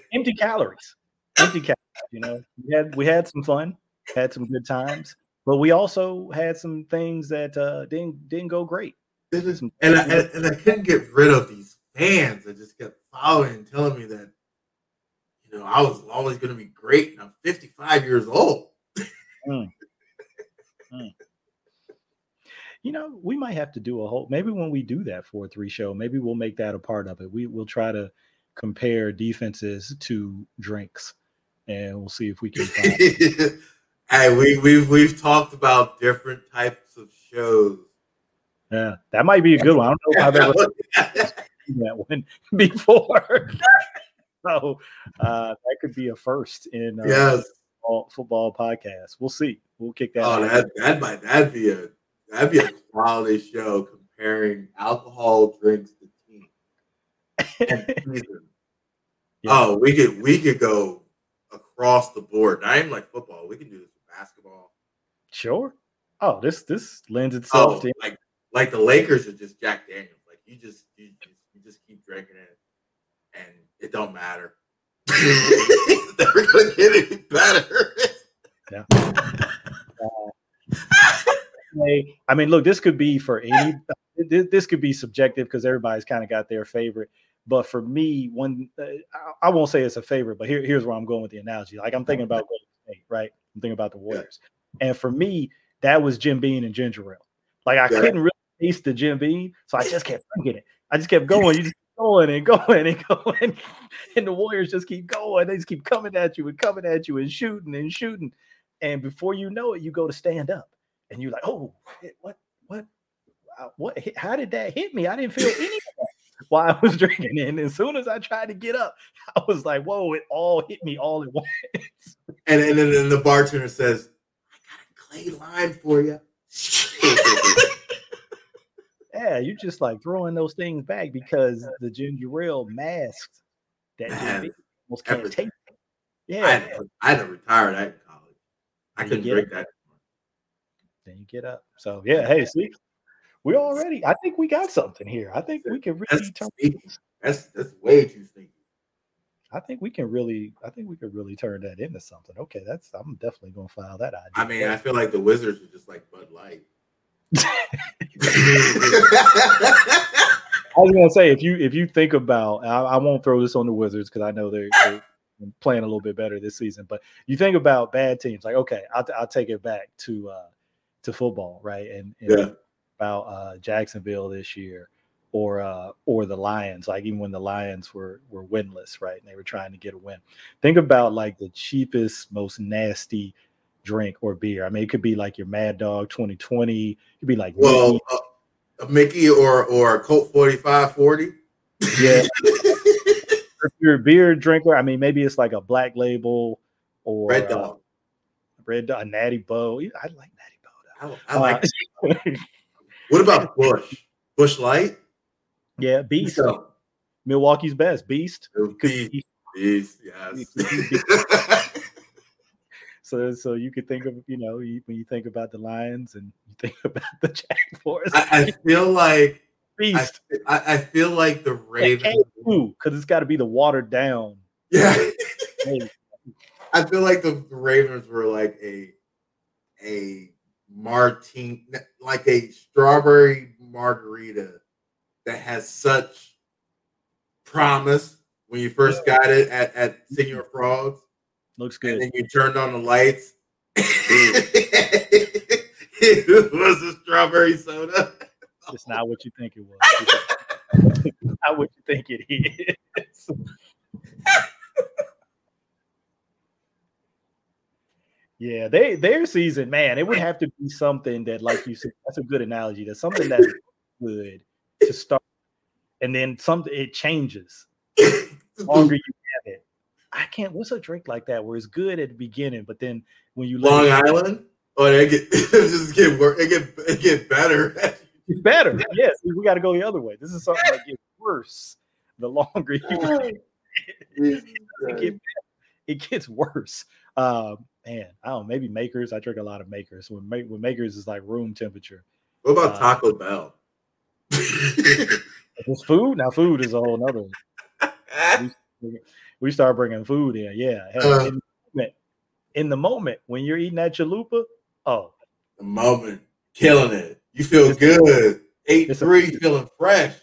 [laughs] Empty calories. Empty calories. You know, we had we had some fun, had some good times, but we also had some things that uh, didn't didn't go great. It is- Some- and I, and, I couldn't get rid of these fans that just kept following and telling me that, you know, I was always going to be great, and I'm 55 years old. You know, we might have to do a whole maybe when we do that four three show, maybe we'll make that a part of it. We will try to compare defenses to drinks and we'll see if we can find [laughs] hey, we we've we've talked about different types of shows. yeah, that might be a good one. I don't know if I've ever [laughs] seen that one [laughs] before. so uh that could be a first in uh, yes, football, football podcast. We'll see. We'll kick that. Oh, out. that that might that'd be a that'd be a quality show comparing alcohol drinks to team. [laughs] Yeah. Oh, we could we could go across the board. Not even like football. We can do this with basketball. Sure. Oh, this this lends oh, itself Oh, to like like the Lakers are just Jack Daniels. Like you just you just, you just keep drinking it, and it don't matter. [laughs] it's never gonna get any better. [laughs] Uh, Hey, I mean, look, this could be for any. This, this could be subjective because everybody's kind of got their favorite. But for me, one, uh, I, won't say it's a favorite, but here, here's where I'm going with the analogy. Like I'm thinking about right? I'm thinking about the Warriors, and for me, that was Jim Beam and ginger ale. Like I Yeah. couldn't really taste the Jim Beam, so I just kept drinking it. I just kept [laughs] going. You just going and going and going, [laughs] and the Warriors just keep going. They just keep coming at you and coming at you and shooting and shooting, and before you know it, you go to stand up and you're like, oh, what, what, what, how did that hit me? I didn't feel any of that while I was [laughs] drinking. And as soon as I tried to get up, I was like, whoa, it all hit me all at [laughs] once. And, and then and the bartender says, "I got a clay lime for [laughs] you." Yeah, you're just like throwing those things back because the ginger ale masked that Man, almost can't everything. take. it. I Yeah, had, to, I had to retire that in college. I couldn't drink that. Then you get up. So yeah, hey, see, we already. I think we got something here. I think we can really That's turn. That's that's way too sneaky. I think we can really. I think we could really turn that into something. Okay, that's. I'm definitely gonna file that idea. I mean, I feel like the Wizards are just like Bud Light. [laughs] [laughs] I was gonna say if you if you think about, I, I won't throw this on the Wizards because I know they're, they're playing a little bit better this season. But you think about bad teams, like okay, I'll, I'll take it back to uh to football, right? And, and Yeah. about uh Jacksonville this year, or uh or the Lions, like even when the Lions were were winless, right? And they were trying to get a win. Think about like the cheapest, most nasty drink or beer. I mean, it could be like your Mad Dog 2020. It could be like well, Mickey. uh, a Mickey or or a Colt forty five forty. Yeah. [laughs] if you're a beer drinker, I mean, maybe it's like a black label or Red uh, Dog. red a Natty Boh. I like. I, I like. Uh, [laughs] What about Busch? Busch Light. yeah, beast. So, Milwaukee's best beast. Beast, be- beast, yes. [laughs] So, so you could think of you know you, when you think about the Lions and you think [laughs] about the Jaguars, I, I feel like beast. I I feel like the Ravens. because it's got to be the watered down. Yeah, I feel like the, the Ravens were like a a martini, like a strawberry margarita that has such promise when you first got it at, at mm-hmm. Señor Frogs, looks and good. then you turned on the lights. [laughs] it was a strawberry soda. It's not what you think it was. [laughs] Not what you think it is. [laughs] yeah, they their season, man, it would have to be something that, like you said, that's a good analogy. That's something that's [laughs] good to start, and then something it changes. [laughs] The longer you have it, I can't. What's a drink like that where it's good at the beginning, but then when you Long it, Island. Oh, they get [laughs] it just get worse. It get it get better. it's better. Yes, we got to go the other way. This is something that gets worse the longer you. it, get, it gets worse. Um, man, I don't. know, Maybe makers. I drink a lot of makers. When when makers is like room temperature. What about Uh, Taco Bell? It's food now. Food is a whole nother. one. We [laughs] start bringing food in. Yeah. Uh. in, the moment, in the moment when you're eating that chalupa, oh, the moment, killing it. You feel good. Eight It's three, feeling fresh.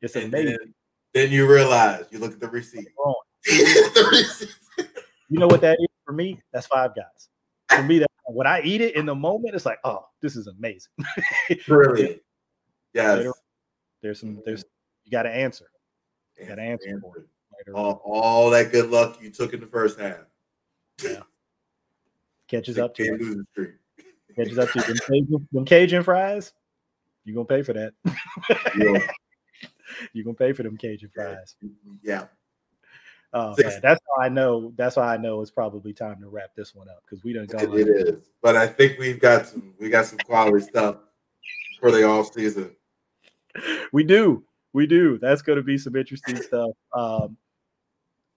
it's And amazing. then, then you realize you look at the receipt. [laughs] The receipt. You know what that is for me? That's five guys. For me, that when I eat it in the moment, it's like, oh, this is amazing. [laughs] Brilliant. Yes. Later, there's some. There's you got to answer. You got to answer Answer. for it. Later All, all that good luck you took in the first half. Yeah. Catches up to you. Catches up to you. Them Cajun, them Cajun fries, you gonna pay for that. Yeah. [laughs] you gonna pay for them Cajun fries. Yeah. Oh man, that's how I know. That's why I know it's probably time to wrap this one up because we don't go. It, it is, but I think we've got some. We got some quality stuff for the off season. We do, we do. That's going to be some interesting stuff. Um,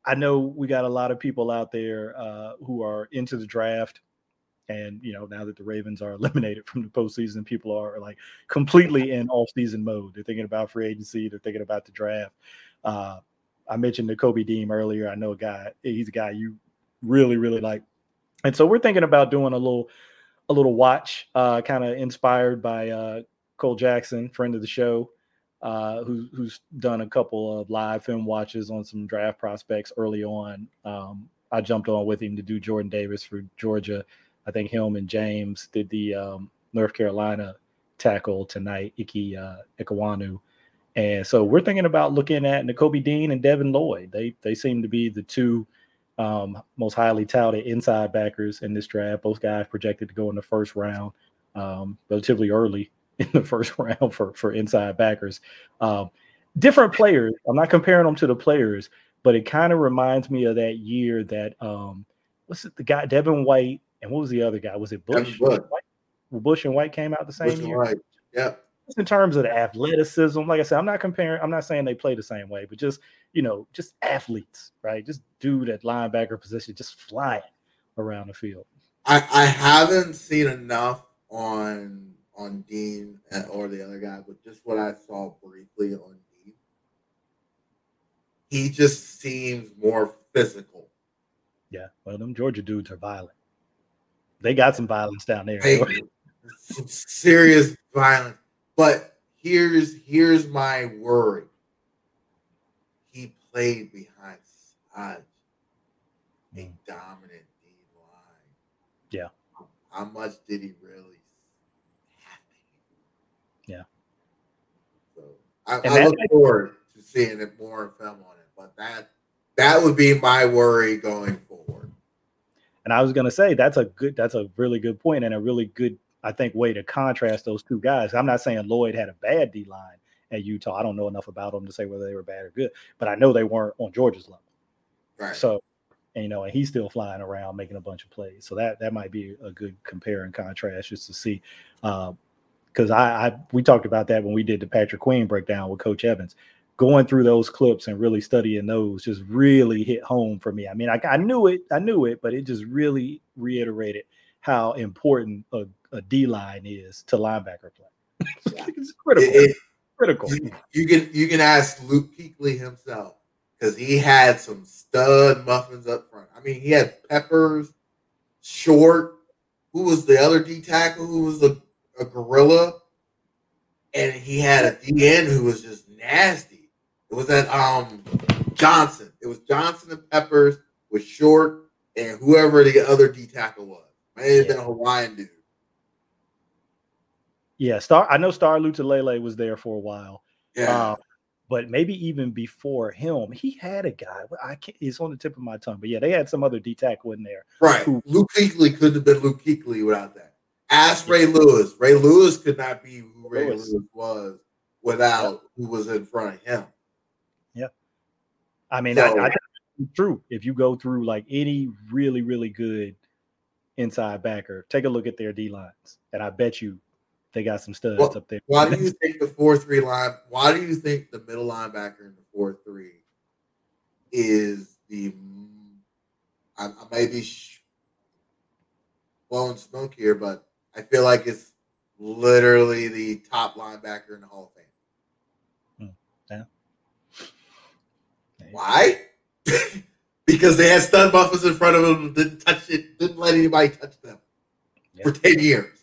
I know we got a lot of people out there uh, who are into the draft. And you know, now that the Ravens are [laughs] eliminated from the postseason, people are like completely in off-season mode. They're thinking about free agency. They're thinking about the draft. Uh, I mentioned Nakobe Dean earlier. I know a guy. He's a guy you really, really like, and so we're thinking about doing a little, a little watch, uh, kind of inspired by uh, Cole Jackson, friend of the show, uh, who, who's done a couple of live film watches on some draft prospects early on. Um, I jumped on with him to do Jordan Davis for Georgia. I think him and James did the um, North Carolina tackle tonight, Iki uh, Ekwonu. And so we're thinking about looking at Nakobe Dean and Devin Lloyd. They they seem to be the two um, most highly touted inside backers in this draft. Both guys projected to go in the first round, um, relatively early [laughs] in the first round for for inside backers. Um, different players. I'm not comparing them to the players, but it kind of reminds me of that year that um, what's it, the guy Devin White and what was the other guy? Was it Bush? Bush. Bush and White came out the same Bush year. Right. Yeah in terms of the athleticism, like I said, I'm not comparing, I'm not saying they play the same way, but just, you know, just athletes, right? Just dude at linebacker position, just flying around the field. I, I haven't seen enough on on Dean uh, or the other guy, but just what I saw briefly on Dean, he just seems more physical. Yeah, well, them Georgia dudes are violent. They got some violence down there. Some [laughs] serious violence. But here's here's my worry. He played behind Saj, a dominant D line. Yeah. How much did he really have to? Yeah. So I, I look forward to seeing it more film on it, but that that would be my worry going forward. And I was going to say that's a good, that's a really good point and a really good I think, way to contrast those two guys. I'm not saying Lloyd had a bad D line at Utah. I don't know enough about them to say whether they were bad or good, but I know they weren't on Georgia's level. Right. So, and, you know, and he's still flying around making a bunch of plays. So that that might be a good compare and contrast just to see. Because uh, I, I we talked about that when we did the Patrick Queen breakdown with Coach Evans. Going through those clips and really studying those just really hit home for me. I mean, I, I knew it, I knew it, but it just really reiterated how important a, a D line is to linebacker play. [laughs] it's critical. It, it, critical. You, you, can you can ask Luke Kuechly himself because he had some stud muffins up front. I mean, he had Peppers, Short. Who was the other D tackle? Who was a, a gorilla? And he had a DN who was just nasty. It was that um Johnson. It was Johnson and Peppers with Short and whoever the other D tackle was. May have been a Hawaiian dude. Yeah, Star. I know Star Lotulelei was there for a while. Yeah. Uh, but maybe even before him, he had a guy. I can't. It's on the tip of my tongue. But yeah, they had some other D tackle in there. Right. Who, Luke Kuechly couldn't have been Luke Kuechly without that. Ask Ray Lewis. Ray Lewis could not be who Ray Lewis, Lewis was without yeah. who was in front of him. Yeah. I mean, so, I, I true. If you go through like any really, really good inside backer. Take a look at their D lines, and I bet you they got some studs well, up there. Why do [laughs] you think the four three line? Why do you think the middle linebacker in the four three is the? I, I may be blowing smoke here, but I feel like it's literally the top linebacker in the Hall of Fame. Hmm. Yeah. Why? [laughs] because they had stud buffers in front of them, didn't touch it, didn't let anybody touch them for 10 years.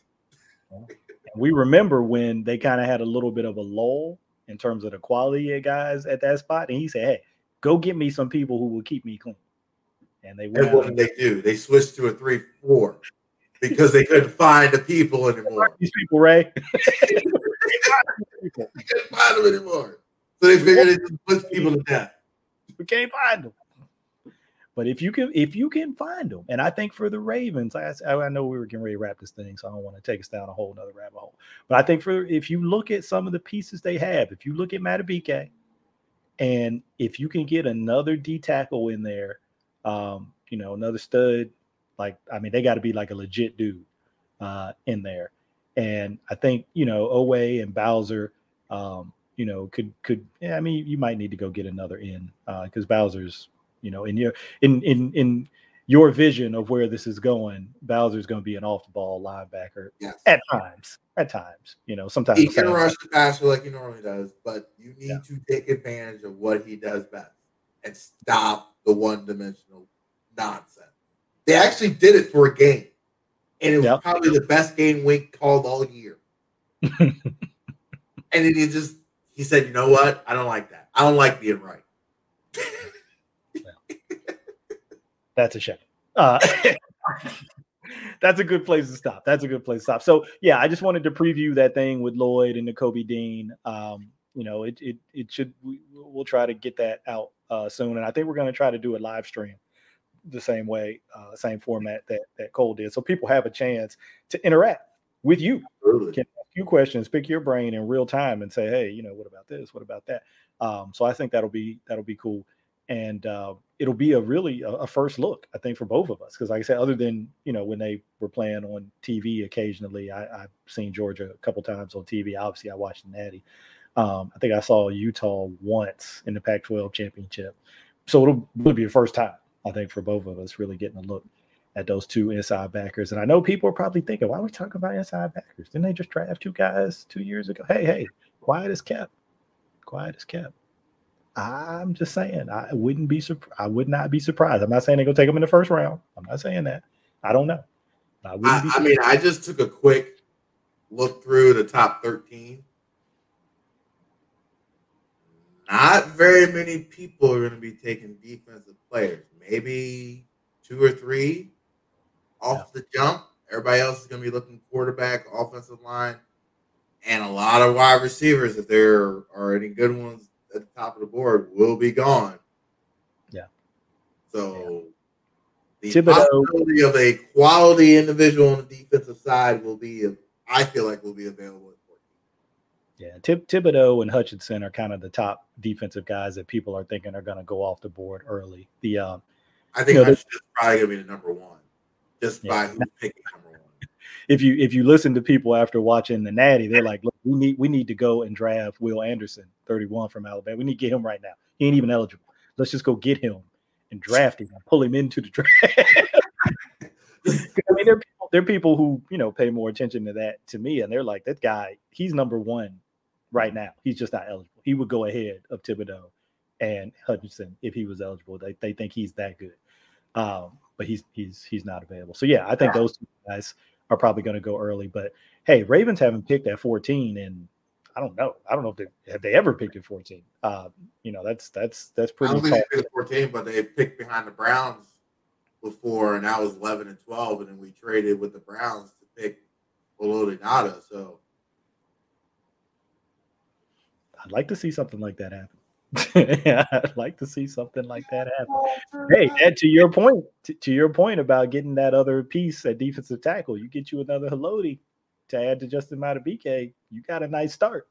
We remember when they kind of had a little bit of a lull in terms of the quality of guys at that spot. And he said, Hey, go get me some people who will keep me clean. And they and what did they do? They switched to a three four because they couldn't [laughs] find the people anymore. These people, Ray. [laughs] they couldn't find them anymore. So they figured they just put people to death. We can't find them. But if you can, if you can find them, and I think for the Ravens, I, I know we were getting ready to wrap this thing, so I don't want to take us down a whole other rabbit hole. But I think for if you look at some of the pieces they have, if you look at Madubuike, And if you can get another D tackle in there, um, you know, another stud, like I mean, they got to be like a legit dude uh, in there. And I think you know Oweh and Bowser, um, you know, could could yeah, I mean, you might need to go get another in because uh, Bowser's, you know, in your in in in your vision of where this is going, Bowser's going to be an off the ball linebacker yes. at times. At times, you know, sometimes he can rush the passer like he normally does, but you need yeah. to take advantage of what he does best and stop the one dimensional nonsense. They actually did it for a game, and it was yep. probably the best game Wink called all year. [laughs] and then he just he said, "You know what? I don't like that. I don't like being right." That's a shame. Uh, [laughs] that's a good place to stop. That's a good place to stop. So yeah, I just wanted to preview that thing with Lloyd and Nakobe Dean. Um, you know, it it it should we, will try to get that out uh, soon, and I think we're going to try to do a live stream the same way, uh, same format that that Cole did, so people have a chance to interact with you. Can ask you questions, pick your brain in real time, and say, hey, you know, what about this? What about that? Um, so I think that'll be that'll be cool and uh, it'll be a really a, a, first look, I think, for both of us. Because, like I said, other than you know when they were playing on TV occasionally, I, have seen Georgia a couple times on TV. Obviously, I watched Natty. Um, I think I saw Utah once in the Pac-12 championship, so it'll, it'll be the first time I think for both of us really getting a look at those two inside backers. And I know people are probably thinking, why are we talking about inside backers? Didn't they just draft two guys two years ago? Hey, hey, quiet as kept. Quiet as kept. I'm just saying I wouldn't be surprised. I would not be surprised. I'm not saying they're gonna take them in the first round. I'm not saying that. I don't know. I, I, I mean, I just took a quick look through the top 13. Not very many people are going to be taking defensive players. Maybe two or three off yeah. the jump. Everybody else is going to be looking quarterback, offensive line, and a lot of wide receivers. If there are any good ones at the top of the board will be gone. Yeah. So yeah. the Thibodeaux, possibility of a quality individual on the defensive side will be, I feel like, will be available. Yeah, Tib- Thibodeaux and Hutchinson are kind of the top defensive guys that people are thinking are going to go off the board early. The um, I think you know, Hutchinson's probably going to be the number one, just yeah. by who's picking one. If you if you listen to people after watching the Natty, they're like, "Look, we need we need to go and draft Will Anderson, 31 from Alabama. We need to get him right now. He ain't even eligible. Let's just go get him and draft him and pull him into the [laughs] draft. I mean, there are, people, there are people who you know pay more attention to that to me, and they're like, that guy, he's number one right now. He's just not eligible. He would go ahead of Thibodeaux and Hutchinson if he was eligible. They, they think he's that good, um, but he's he's he's not available. So yeah, I think those two guys are probably going to go early. But hey, Ravens haven't picked at 14 and I don't know. I don't know if they have they ever picked at 14. Uh, you know, that's that's that's pretty. I don't think they picked 14, but they picked behind the Browns before, and that was 11 and 12, and then we traded with the Browns to pick Haloti Ngata. So I'd like to see something like that happen. [laughs] yeah, I'd like to see something like that happen. Hey, Ed, to your point, to, to, your point about getting that other piece at defensive tackle, you get you another Haloti to add to Justin Madubuike, you got a nice start.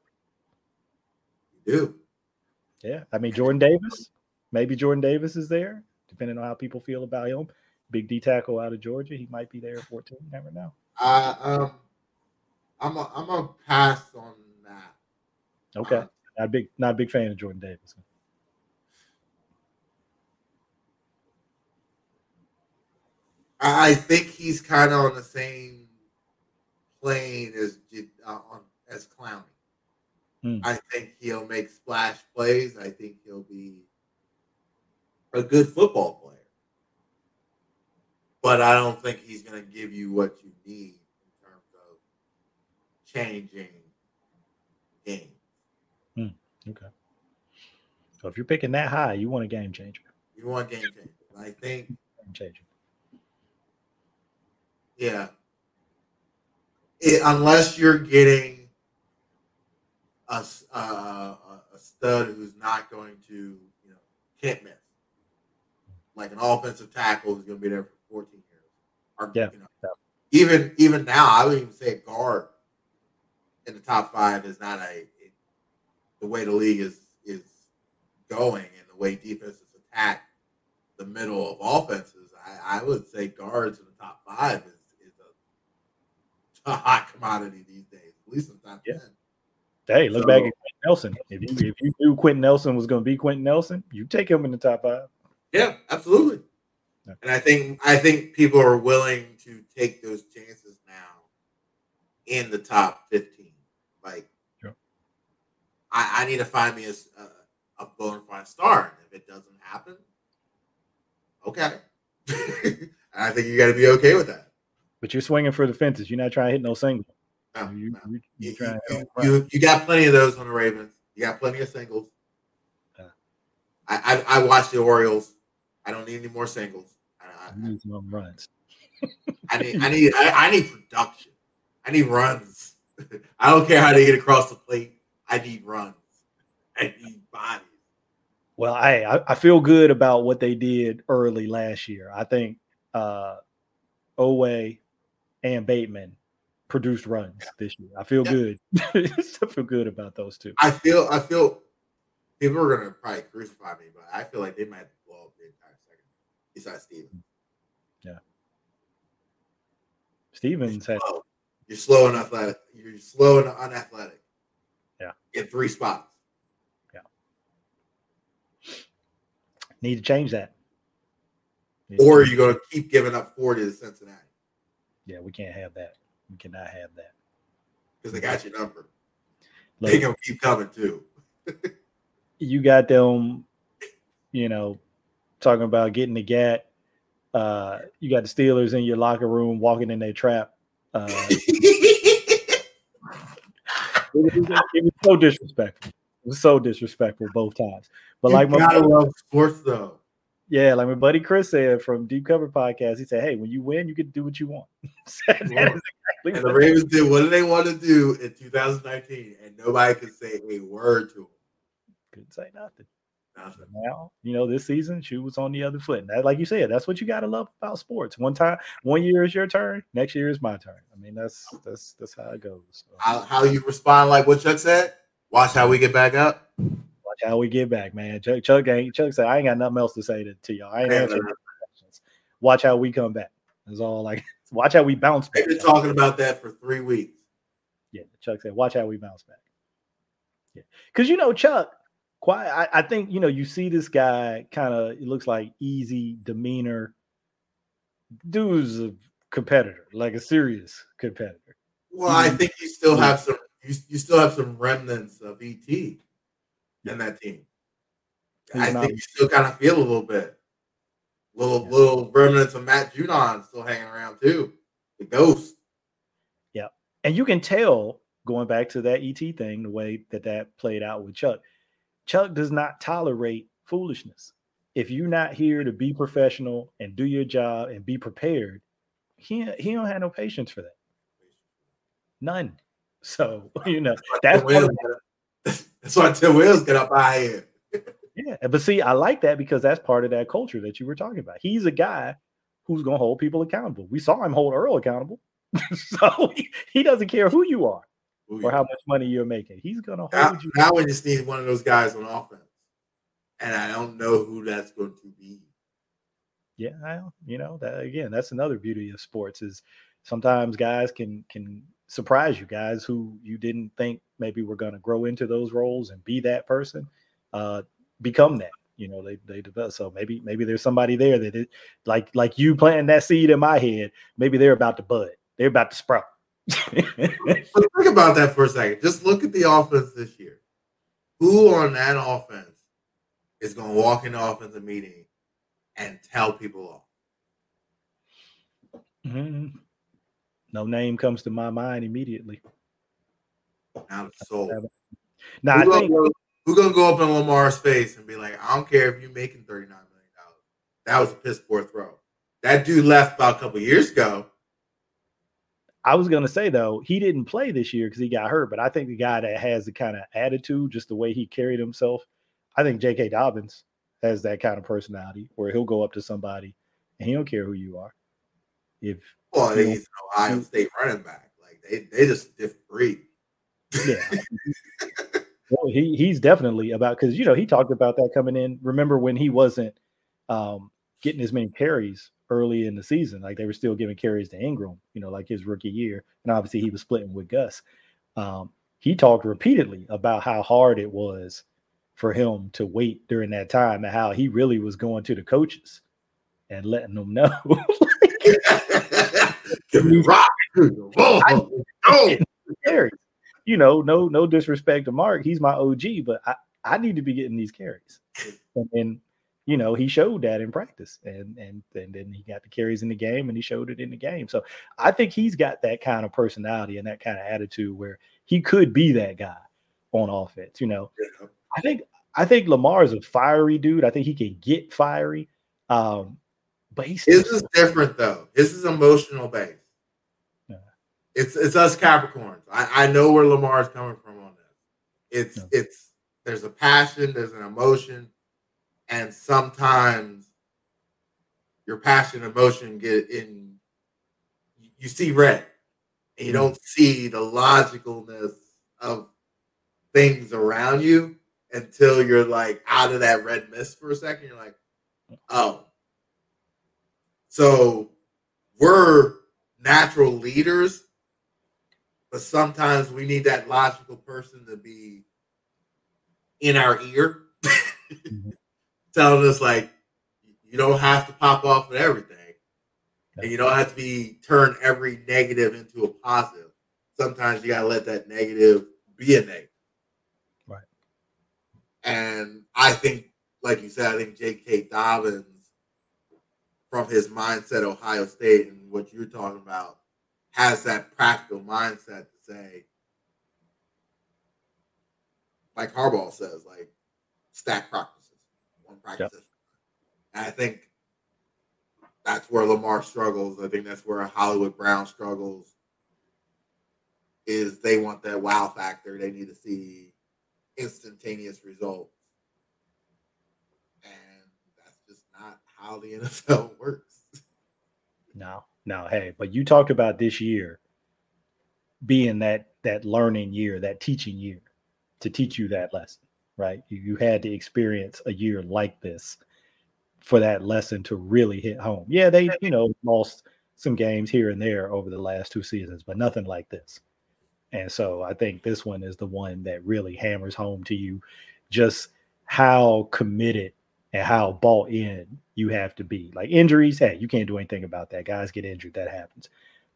You do. Yeah. I mean, Jordan Davis, maybe Jordan Davis is there, depending on how people feel about him. Big D tackle out of Georgia. He might be there at 14. Never know. Uh, um, I'm a, I'm a pass on that. Okay. Uh, not a big, not a big fan of Jordan Davis. I think he's kind of on the same plane as uh, as Clowney. Hmm. I think he'll make splash plays. I think he'll be a good football player. But I don't think he's going to give you what you need in terms of changing games. Hmm. Okay. So if you're picking that high, you want a game changer. You want a game changer. I think game changer. Yeah, it, unless you're getting a, a, a stud who's not going to, you know, can't miss, like an offensive tackle who's going to be there for 14 years. Or, yeah. You know, yeah. Even even now, I would even say a guard in the top five is not a the way the league is is going and the way defenses attack the middle of offenses, I, I would say guards in the top five is, is a, a, hot commodity these days, at least in the top yeah. 10. Hey, look so, back at Quenton Nelson. If you if you knew Quenton Nelson was going to be Quenton Nelson, you take him in the top five. Yeah, absolutely. Yeah. And I think I think people are willing to take those chances now in the top fifteen. Like. I, I need to find me a, a, a bona fide star, and if it doesn't happen, okay. [laughs] I think you got to be okay with that. But you're swinging for the fences. You're not trying to hit no single. No, you, no. You, you, you, you, you, got plenty of those on the Ravens. You got plenty of singles. Yeah. I, I, I watch the Orioles. I don't need any more singles. I, I need some runs. [laughs] I need I need I, I need production. I need runs. [laughs] I don't care how they get across the plate. I need runs. I need bodies. Well, I I feel good about what they did early last year. I think uh Oweh and Bateman produced runs this year. I feel yeah. good. [laughs] I feel good about those two. I feel I feel people are gonna probably crucify me, but I feel like they might blow up the entire second besides Steven. Yeah. Stevens slow. you're slow and athletic. You're slow and unathletic. In three spots. Yeah. Need to change that. Need or are you gonna keep giving up 40 to Cincinnati? Yeah, we can't have that. We cannot have that. Because they got your number. Look, they gonna keep coming too. [laughs] you got them, you know, talking about getting the gat. Uh, you got the Steelers in your locker room walking in their trap. Uh, [laughs] was, it, was, so disrespectful. It was so disrespectful both times. But you like my gotta love sports though. Yeah, like my buddy Chris said from Deep Cover Podcast, he said, "Hey, when you win, you can do what you want." [laughs] exactly and the Ravens did what did they want to do in 2019, and nobody could say a word to them. Couldn't say nothing. Nothing. Now, you know, this season, shoe was on the other foot. And that, like you said, that's what you got to love about sports. One time, one year is your turn, next year is my turn. I mean, that's that's that's how it goes. So. How, how you respond, like what Chuck said. Watch how we get back up. Watch how we get back, man. Chuck, Chuck, ain't, Chuck said, I ain't got nothing else to say to, to y'all. I ain't answering questions. Watch how we come back. That's all like [laughs] watch how we bounce back. They've been talking about that for three weeks. Yeah, Chuck said, watch how we bounce back. Yeah. Cause you know, Chuck, quite I, I think you know, you see this guy kind of it looks like easy demeanor. Dude's a competitor, like a serious competitor. Well, I think you still have some you, you still have some remnants of ET in that team. He's I think you still kind of feel a little bit. Little yeah. little remnants of Matt Judon still hanging around too. The ghost. Yeah. And you can tell going back to that ET thing, the way that that played out with Chuck. Chuck does not tolerate foolishness. If you're not here to be professional and do your job and be prepared, he he don't have no patience for that. None. [laughs] So [laughs] you know that's that's why Tim Williams [laughs] get up out here. yeah, but see, I like that because that's part of that culture that you were talking about. He's a guy who's going to hold people accountable. We saw him hold Earl accountable, so he, he, doesn't care who you are Ooh, or yeah. how much money you're making. He's going to hold now, you. Now we just need one of those guys on offense, and I don't know who that's going to be. Yeah, I, you know that again. That's another beauty of sports is sometimes guys can can surprise you guys who you didn't think maybe were going to grow into those roles and be that person uh become that you know they they develop so maybe maybe there's somebody there that it like like you planting that seed in my head maybe they're about to bud they're about to sprout think about that for a second just look at the offense this year who on that offense is going to walk in the offensive meeting and tell people off mm-hmm. No name comes to my mind immediately. Out of soul. Now I think go, who's gonna go up in Lamar's face and be like, I don't care if you're making $39 million. That was a piss poor throw. That dude left about a couple years ago. I was gonna say though, he didn't play this year because he got hurt, but I think the guy that has the kind of attitude, just the way he carried himself, I think J.K. Dobbins has that kind of personality where he'll go up to somebody and he don't care who you are. If well, he's an Ohio State running back. Like they, they just different breed. Yeah. [laughs] well, he he's definitely about because you know he talked about that coming in. Remember when he wasn't um, getting as many carries early in the season, like they were still giving carries to Ingram, you know, like his rookie year, and obviously he was splitting with Gus. Um, he talked repeatedly about how hard it was for him to wait during that time and how he really was going to the coaches and letting them [laughs] know. Give me rock. Oh, [laughs] oh. You know, no, no disrespect to Mark. He's my OG, but I, I need to be getting these carries. And then, you know, he showed that in practice. And and and then he got the carries in the game and he showed it in the game. So I think he's got that kind of personality and that kind of attitude where he could be that guy on offense. You know, yeah. I think I think Lamar is a fiery dude. I think he can get fiery. Um, but he's his is different though. This is emotional based. Yeah. It's it's us Capricorns. I, I know where Lamar is coming from on this. It's yeah. it's there's a passion, there's an emotion, and sometimes your passion, emotion get in. You see red, and you mm-hmm. don't see the logicalness of things around you until you're like out of that red mist for a second. You're like, oh. So we're natural leaders, but sometimes we need that logical person to be in our ear, [laughs] mm-hmm. Telling us like you don't have to pop off with everything. And you don't have to be turn every negative into a positive. Sometimes you gotta let that negative be a negative. Right. And I think, like you said, I think J.K. Dobbins, from his mindset, Ohio State, and what you're talking about, has that practical mindset to say, like Harbaugh says, like stack practices, one practice. Yep. And I think that's where Lamar struggles. I think that's where Hollywood Brown struggles. Is they want that wow factor. They need to see instantaneous results. And that's just not how the [laughs] NFL works. No, no. Hey, but you talked about this year being that that learning year, that teaching year to teach you that lesson, right? You, you had to experience a year like this for that lesson to really hit home. Yeah, they, you know, lost some games here and there over the last two seasons, but nothing like this. And so I think this one is the one that really hammers home to you just how committed and how bought in you have to be. Like injuries, hey, you can't do anything about that. Guys get injured, that happens.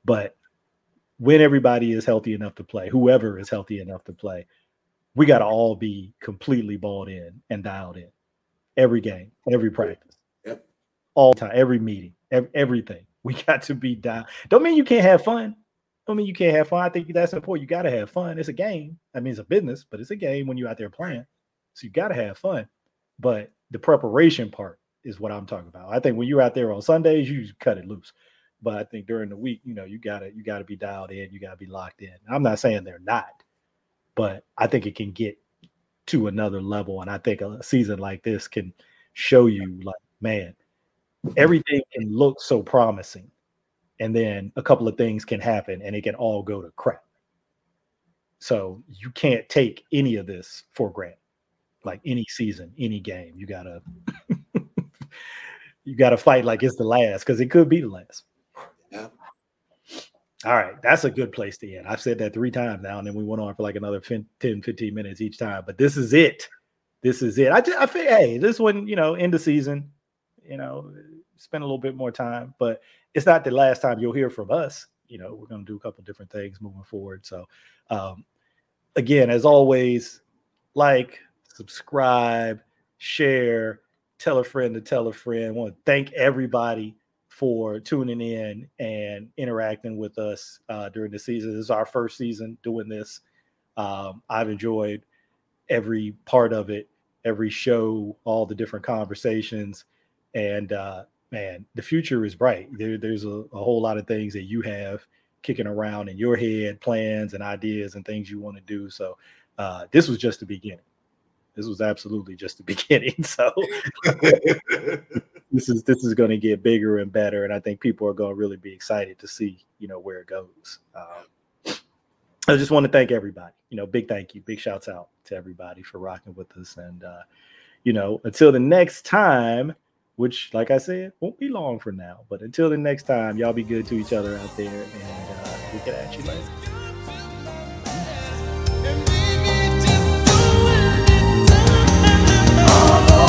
But when everybody is healthy enough to play, whoever is healthy enough to play, we got to all be completely bought in and dialed in every game, every practice, yep. all time, every meeting, every, everything. [laughs] We got to be dialed. Don't mean you can't have fun. Don't mean, you can't have fun. I think that's important. You got to have fun. It's a game. I mean, it's a business, but it's a game when you're out there playing. So you got to have fun. But the preparation part is what I'm talking about. I think when you're out there on Sundays, you cut it loose. But I think during the week, you know, you gotta you gotta be dialed in. You gotta be locked in. I'm not saying they're not, but I think it can get to another level. And I think a season like this can show you, like, man, everything can look so promising and then a couple of things can happen and it can all go to crap. So you can't take any of this for granted. Like any season, any game, you gotta [laughs] you gotta fight like it's the last because it could be the last. All right, that's a good place to end. I've said that three times now, and then we went on for like another 10, 15 minutes each time. But this is it. This is it. I, just, I feel, hey, this one, you know, end the season, you know, spend a little bit more time. But it's not the last time you'll hear from us. You know, we're going to do a couple different things moving forward. So, um, again, as always, like, subscribe, share, tell a friend to tell a friend. I want to thank everybody for tuning in and interacting with us uh, during the season. This is our first season doing this. Um, I've enjoyed every part of it, every show, all the different conversations, and uh, man, the future is bright. There, there's a, a, whole lot of things that you have kicking around in your head, plans and ideas and things you want to do. So uh, this was just the beginning. This was absolutely just the [laughs] beginning. So [laughs] this is this is going to get bigger and better, and I think people are going to really be excited to see you know where it goes. Um, I just want to thank everybody. You know, big thank you, big shouts out to everybody for rocking with us. And uh, you know, until the next time, which, like I said, won't be long from now. But until the next time, y'all be good to each other out there, and uh, we'll get at you later. no,